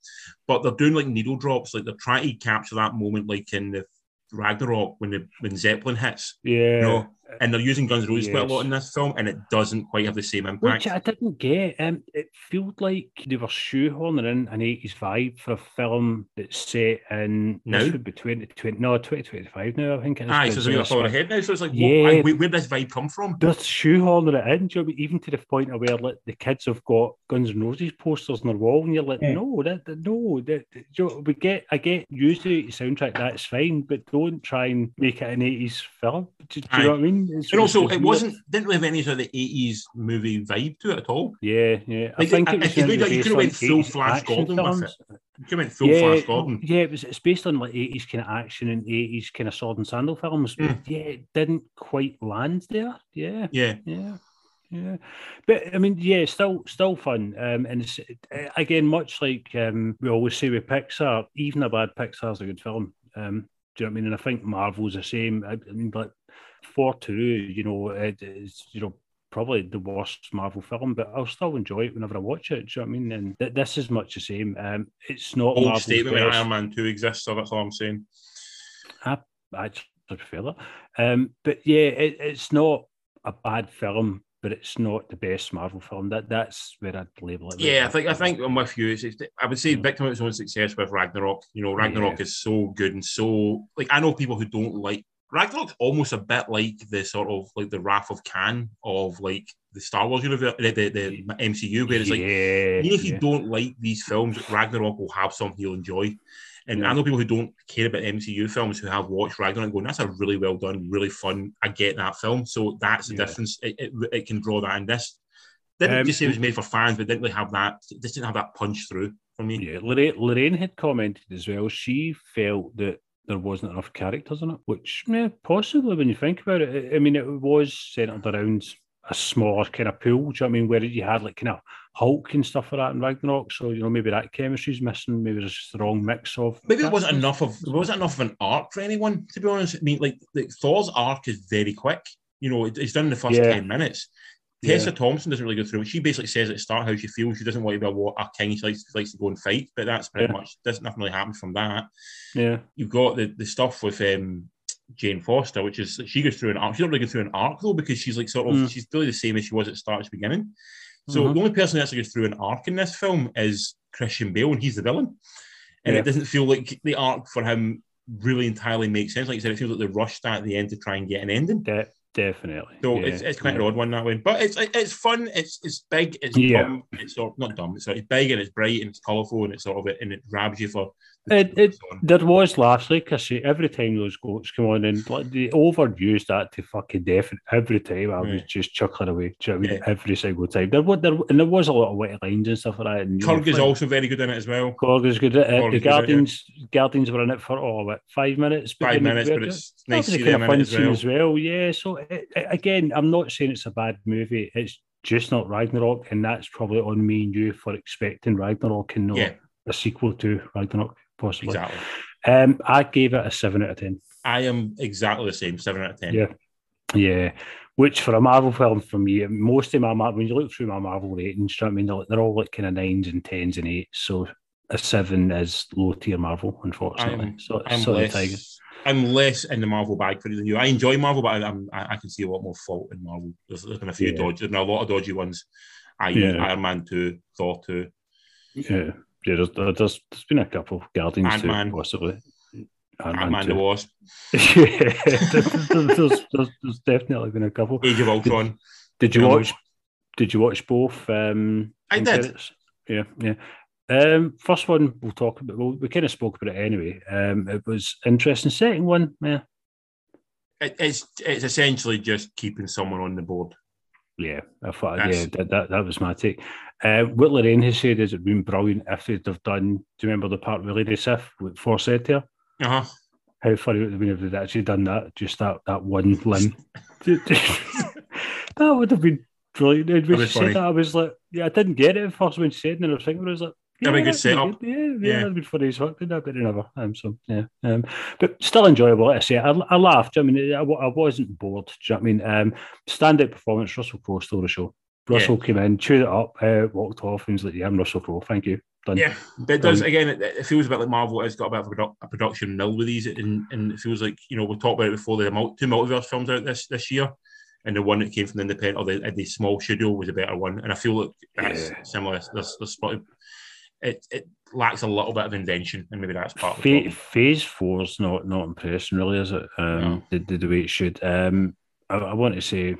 but they're doing like needle drops. Like they're trying to capture that moment, like in the Ragnarok when the when Zeppelin hits. Yeah, You know, and they're using Guns N' Roses yes. quite a lot in this film, and it doesn't quite have the same impact. Which I didn't get. Um, it felt like they were shoehorning in an 80s vibe for a film that's set in now? this would be 20, 20, no 2025 now, I think. It's Aye, so it's far ahead now. So it's like, yeah, what, where did this vibe come from? They're shoehorning it in, you know, even to the point of where like, the kids have got Guns N' Roses posters on their wall, and you're like, yeah. no, that, that no, that, that, you know, we get, I get used to the soundtrack, that's fine, but don't try and make it an 80s film. Do, do you know what I mean? It's, and also, it wasn't didn't have any sort of the eighties movie vibe to it at all. Yeah, yeah. I think it, it was you, you could have went full Flash Gordon films. with it. You could have went full yeah, Flash Gordon. Yeah, it was. It's based on like eighties kind of action and eighties kind of sword and sandal films. But mm. yeah, it didn't quite land there. Yeah, yeah, yeah. Yeah, but I mean, yeah, still, still fun. Um, and it's again, much like um, we always say with Pixar, even a bad Pixar is a good film. Um, do you know what I mean? And I think Marvel's the same. I, I mean, like Thor two, you know, it's you know probably the worst Marvel film, but I'll still enjoy it whenever I watch it. Do you know what I mean? And th- this is much the same. Um, it's not old Marvel's statement best. Iron Man two exists, so that's all I'm saying. I actually prefer that. Um, but yeah, it, it's not a bad film, but it's not the best Marvel film. That that's where I'd label it. Yeah, I think I think I'm with you. It's, it's, I would say victim of its own success with Ragnarok. You know, Ragnarok yeah. is so good and so like I know people who don't like Ragnarok's almost a bit like the sort of like the Wrath of Khan of like the Star Wars universe, the, the, the MCU, where it's like even if you don't like these films, Ragnarok will have something you'll enjoy. And yeah. I know people who don't care about MCU films who have watched Ragnarok going, that's a really well done, really fun. I get that film. So that's the yeah. difference. It, it, it, can draw that in. This didn't um, just say it was made for fans, but didn't really have that, this didn't have that punch through for me. Yeah, Lorraine, Lorraine had commented as well. She felt that there wasn't enough characters in it, which yeah, possibly when you think about it, I mean, it was centered around a smaller kind of pool. Do you know I mean? Where you had like kind of Hulk and stuff like that in Ragnarok. So, you know, maybe that chemistry's missing. Maybe there's just the wrong mix of. Maybe it wasn't enough of, it wasn't enough of an arc for anyone, to be honest. I mean, like, like Thor's arc is very quick. You know, it's done in the first yeah. 10 minutes. Tessa yeah. Thompson doesn't really go through it. She basically says at the start how she feels. She doesn't want to be a, a king. She likes, likes to go and fight, but that's pretty yeah. much doesn't nothing really happen from that. Yeah, you've got the, the stuff with um, Jane Foster, which is she goes through an arc. She don't really go through an arc though because she's like sort of mm. she's really the same as she was at the start, at the beginning. So mm-hmm. the only person who actually goes through an arc in this film is Christian Bale, and he's the villain. And yeah. it doesn't feel like the arc for him really entirely makes sense. Like you said, it feels like they rushed that at the end to try and get an ending. De- Definitely. So yeah. it's, it's quite an odd one that way, but it's it's fun. It's it's big. It's yeah. dumb. It's not dumb. It's, sort of big and it's bright and it's colourful and it's sort of it and it grabs you for. It, it there was last week. I see every time those goats come on and like they overused that to fucking death. And Every time I was just chuckling away. You know I mean? Every single time. There was there and there was a lot of wet lines and stuff like that. And, Korg is also very good in it as well. Korg is good. Uh, At it. The Guardians it, Guardians were in it for oh what five minutes. Five minutes, but it's nice to see them in as well. as well. Yeah. So it, again again, I'm not saying it's a bad movie. It's just not Ragnarok, and that's probably on me and you for expecting Ragnarok and not yeah. a sequel to Ragnarok, possibly. Exactly. Um, I gave it a seven out of ten. I am exactly the same, seven out of ten. Yeah, yeah. Which for a Marvel film for me, most of my Marvel, when you look through my Marvel ratings, you know I mean? They're, they're all like kind of nines and tens and eights. So a seven is low tier Marvel, unfortunately. I'm, so, I'm so less, I'm less in the Marvel bag for than you. I enjoy Marvel, but I, I, I can see a lot more fault in Marvel. There's, there's been a few yeah. dodgy, there's been a lot of dodgy ones. I yeah. Iron Man two, Thor two. Yeah, yeah. There's, there's, there's been a couple Guardians Ant-Man. too, possibly. Ant-Man the Wasp. yeah, there's, there's, there's, definitely been a couple. Age of Ultron. Did, did you watch? Did you watch both? Um, I did. Yeah, yeah. Um, first one we'll talk about. Well, we kind of spoke about it anyway. Um, it was interesting. Second one, yeah, it, it's it's essentially just keeping someone on the board. Yeah, I thought. That's... Yeah, that, that that was my take. Uh, what Lorraine has said is it'd been brilliant if they'd have done. Do you remember the part with Lady Sif with Forsythia? Uh huh. How funny would have been if they'd actually done that. Just that that one limb. that would have been brilliant. When she said that, I was like, yeah, I didn't get it at first when she said, it, and I was thinking, I was like, yeah, a good setup. Yeah, yeah, yeah, that'd be funny as fuck. Did that, but never. Um, so yeah, um, but still enjoyable. I say, I, I laughed. I mean, I, I wasn't bored. Do you know what I mean? Um, standout performance. Russell Crowe stole the show. Russell yeah. came in, chewed it up, uh, walked off, and was like, "Yeah, I'm Russell Crowe. Thank you." Done. Yeah, but it does. Again, it, it, feels a bit like Marvel has got a bit of a, produ- a production mill with these, and, and it feels like you know we talked about it before. The two multiverse films out this this year, and the one that came from the independent or the, the small studio was a better one. And I feel like that's yeah. similar. There's, there's it, it lacks a little bit of invention, and maybe that's part of the Phase Four's not not impressing, really, is it? Um, no. the, the, the, way it should. Um, I, I, want to say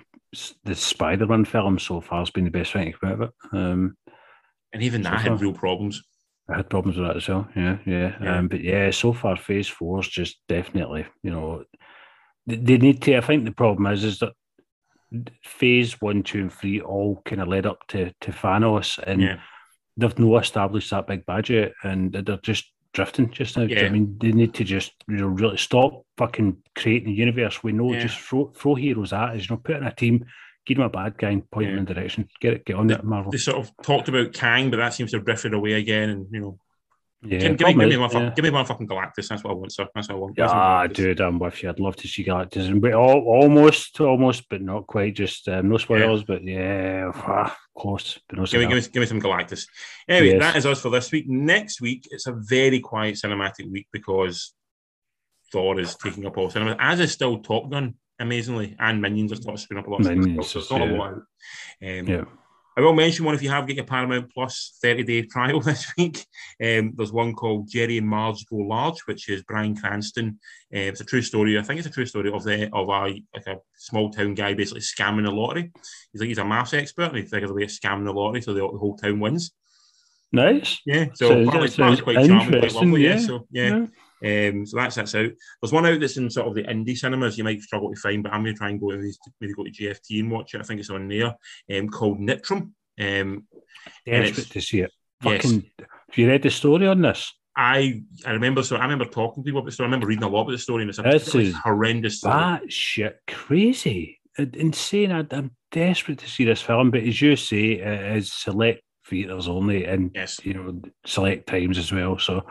the Spider-Man film so far has been the best thing about it. Um, and even that so had real problems. I had problems with that as well. Yeah, yeah. yeah. Um, but yeah, so far Phase Four's just definitely, you know, they, they need to. I think the problem is is that Phase One, Two, and Three all kind of led up to to Thanos, and yeah. They've not established that big budget, and they're just drifting just now. Yeah. I mean, they need to just you know really stop fucking creating a universe. We know yeah. just throw throw heroes at us. You know, put in a team, give them a bad guy, and point yeah. them in direction. Get it, get on it, Marvel. They sort of talked about Kang, but that seems to have drifted away again, and you know. Yeah, give, give, me, give, me one, yeah. give me one fucking Galactus. That's what I want, sir. That's what I want. Ah, dude, I'm with you. I'd love to see Galactus, and but almost, almost, but not quite. Just um, no spoilers, yeah. but yeah, ah, close. But no give, me, give, me, give me some Galactus. Anyway, yes. that is us for this week. Next week, it's a very quiet cinematic week because Thor is taking up all cinema, as is still Top Gun, amazingly, and Minions are still screwing up a lot of Minions, stuff. So it's not yeah. a lot. Um, yeah. I will mention one if you have got your Paramount Plus 30 day trial this week. Um, there's one called Jerry and Marge Go Large, which is Bryan Cranston. Uh, it's a true story. I think it's a true story of the of a like a small town guy basically scamming the lottery. He's like he's a maths expert and he figures a way of scamming the lottery so the, the whole town wins. Nice. Yeah. So, so quite, quite charming, quite lovely. Yeah. yeah. So yeah. yeah. Um, so that's that's out. There's one out that's in sort of the indie cinemas. You might struggle to find, but I'm going to try and go maybe go to GFT and watch it. I think it's on there. Um, called Nitram. Um, Desperate to see it. Fucking, yes. Have you read the story on this? I I remember so I remember talking to people about the story. I remember reading a lot about the story, and it's a this is horrendous. Story. That shit crazy, insane. I, am desperate to see this film, but as you say, it is select theaters only, and yes. you know select times as well. So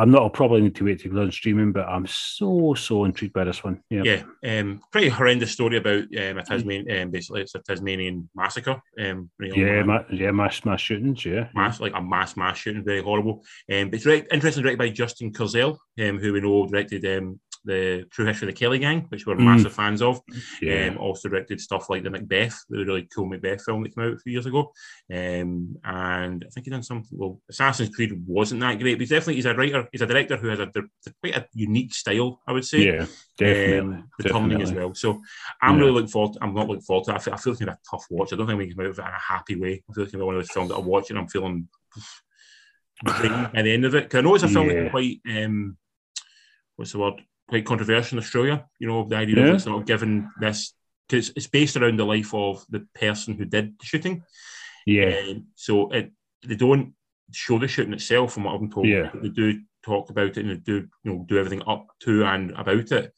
I'm not. I'll probably need to wait to go on streaming, but I'm so so intrigued by this one. Yeah, yeah. Um, pretty horrendous story about um, a Tasmanian. Um, basically, it's a Tasmanian massacre. Um, yeah, ma- yeah, mass mass shootings. Yeah, mass like a mass mass shooting, very horrible. Um, but it's direct, interesting directed by Justin Kurzel, um, who we know directed um the True History of the Kelly Gang, which we're mm. massive fans of. Yeah. Um, also directed stuff like the Macbeth, the really cool Macbeth film that came out a few years ago. Um, and I think he done something. Well, Assassin's Creed wasn't that great, but he's definitely he's a writer, he's a director who has a, quite a unique style, I would say. Yeah, definitely. Um, the definitely. as well. So I'm yeah. really looking forward. To, I'm not looking forward to. It. I feel, I feel like it's a tough watch. I don't think we can come out of it in a happy way. I feel like it's one of those films that I watch and I'm feeling. at the end of it, because I know it's a film yeah. quite um, what's the word? Quite controversial in Australia. You know, the idea yeah. of sort of giving this because it's based around the life of the person who did the shooting. Yeah. Um, so it they don't show the shooting itself, from what I'm told. Yeah. They do talk about it and they do you know do everything up to and about it.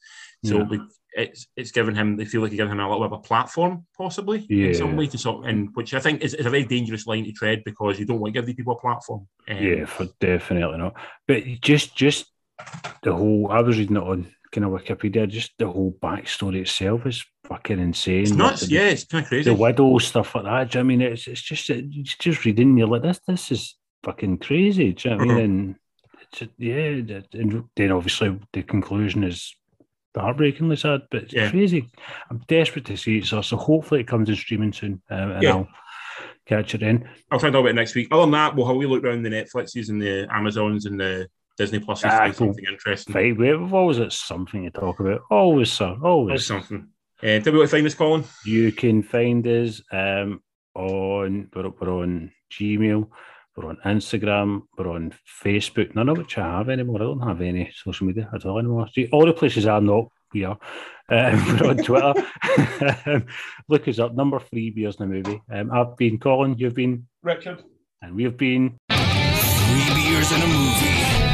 So yeah. it's it's given him they feel like it's giving him a little bit of a platform, possibly yeah. in some way to sort and which I think is, is, a very dangerous line to tread because you don't want to give these people a platform. Um, yeah, for definitely not. But just just the whole I was reading it on kind of Wikipedia, just the whole backstory itself is fucking insane. It's nuts, the, yeah, it's kind of crazy. The widow stuff like that. I mean, it's it's just it's just reading. You're like, this this is fucking crazy. Do you know what I mean? Mm-hmm. And it's yeah, and then obviously the conclusion is heartbreakingly sad, but it's yeah. crazy. I'm desperate to see it, so so hopefully it comes in streaming soon, um, and yeah. I'll catch it in. I'll find out about it next week. Other than that, we'll have we look around the Netflixes and the Amazons and the Disney Plus is ah, something interesting. Fine. We've always got something to talk about. Always, sir. Always, always something. Uh, tell me what to find us, Colin. You can find us um, on we're, we're on Gmail, we're on Instagram, we're on Facebook. None of which I have anymore. I don't have any social media at all anymore. All the places are not we are. Um, we're on Twitter. Look us up. Number three beers in the movie. Um, I've been Colin. You've been Richard, and we've been three beers in a movie.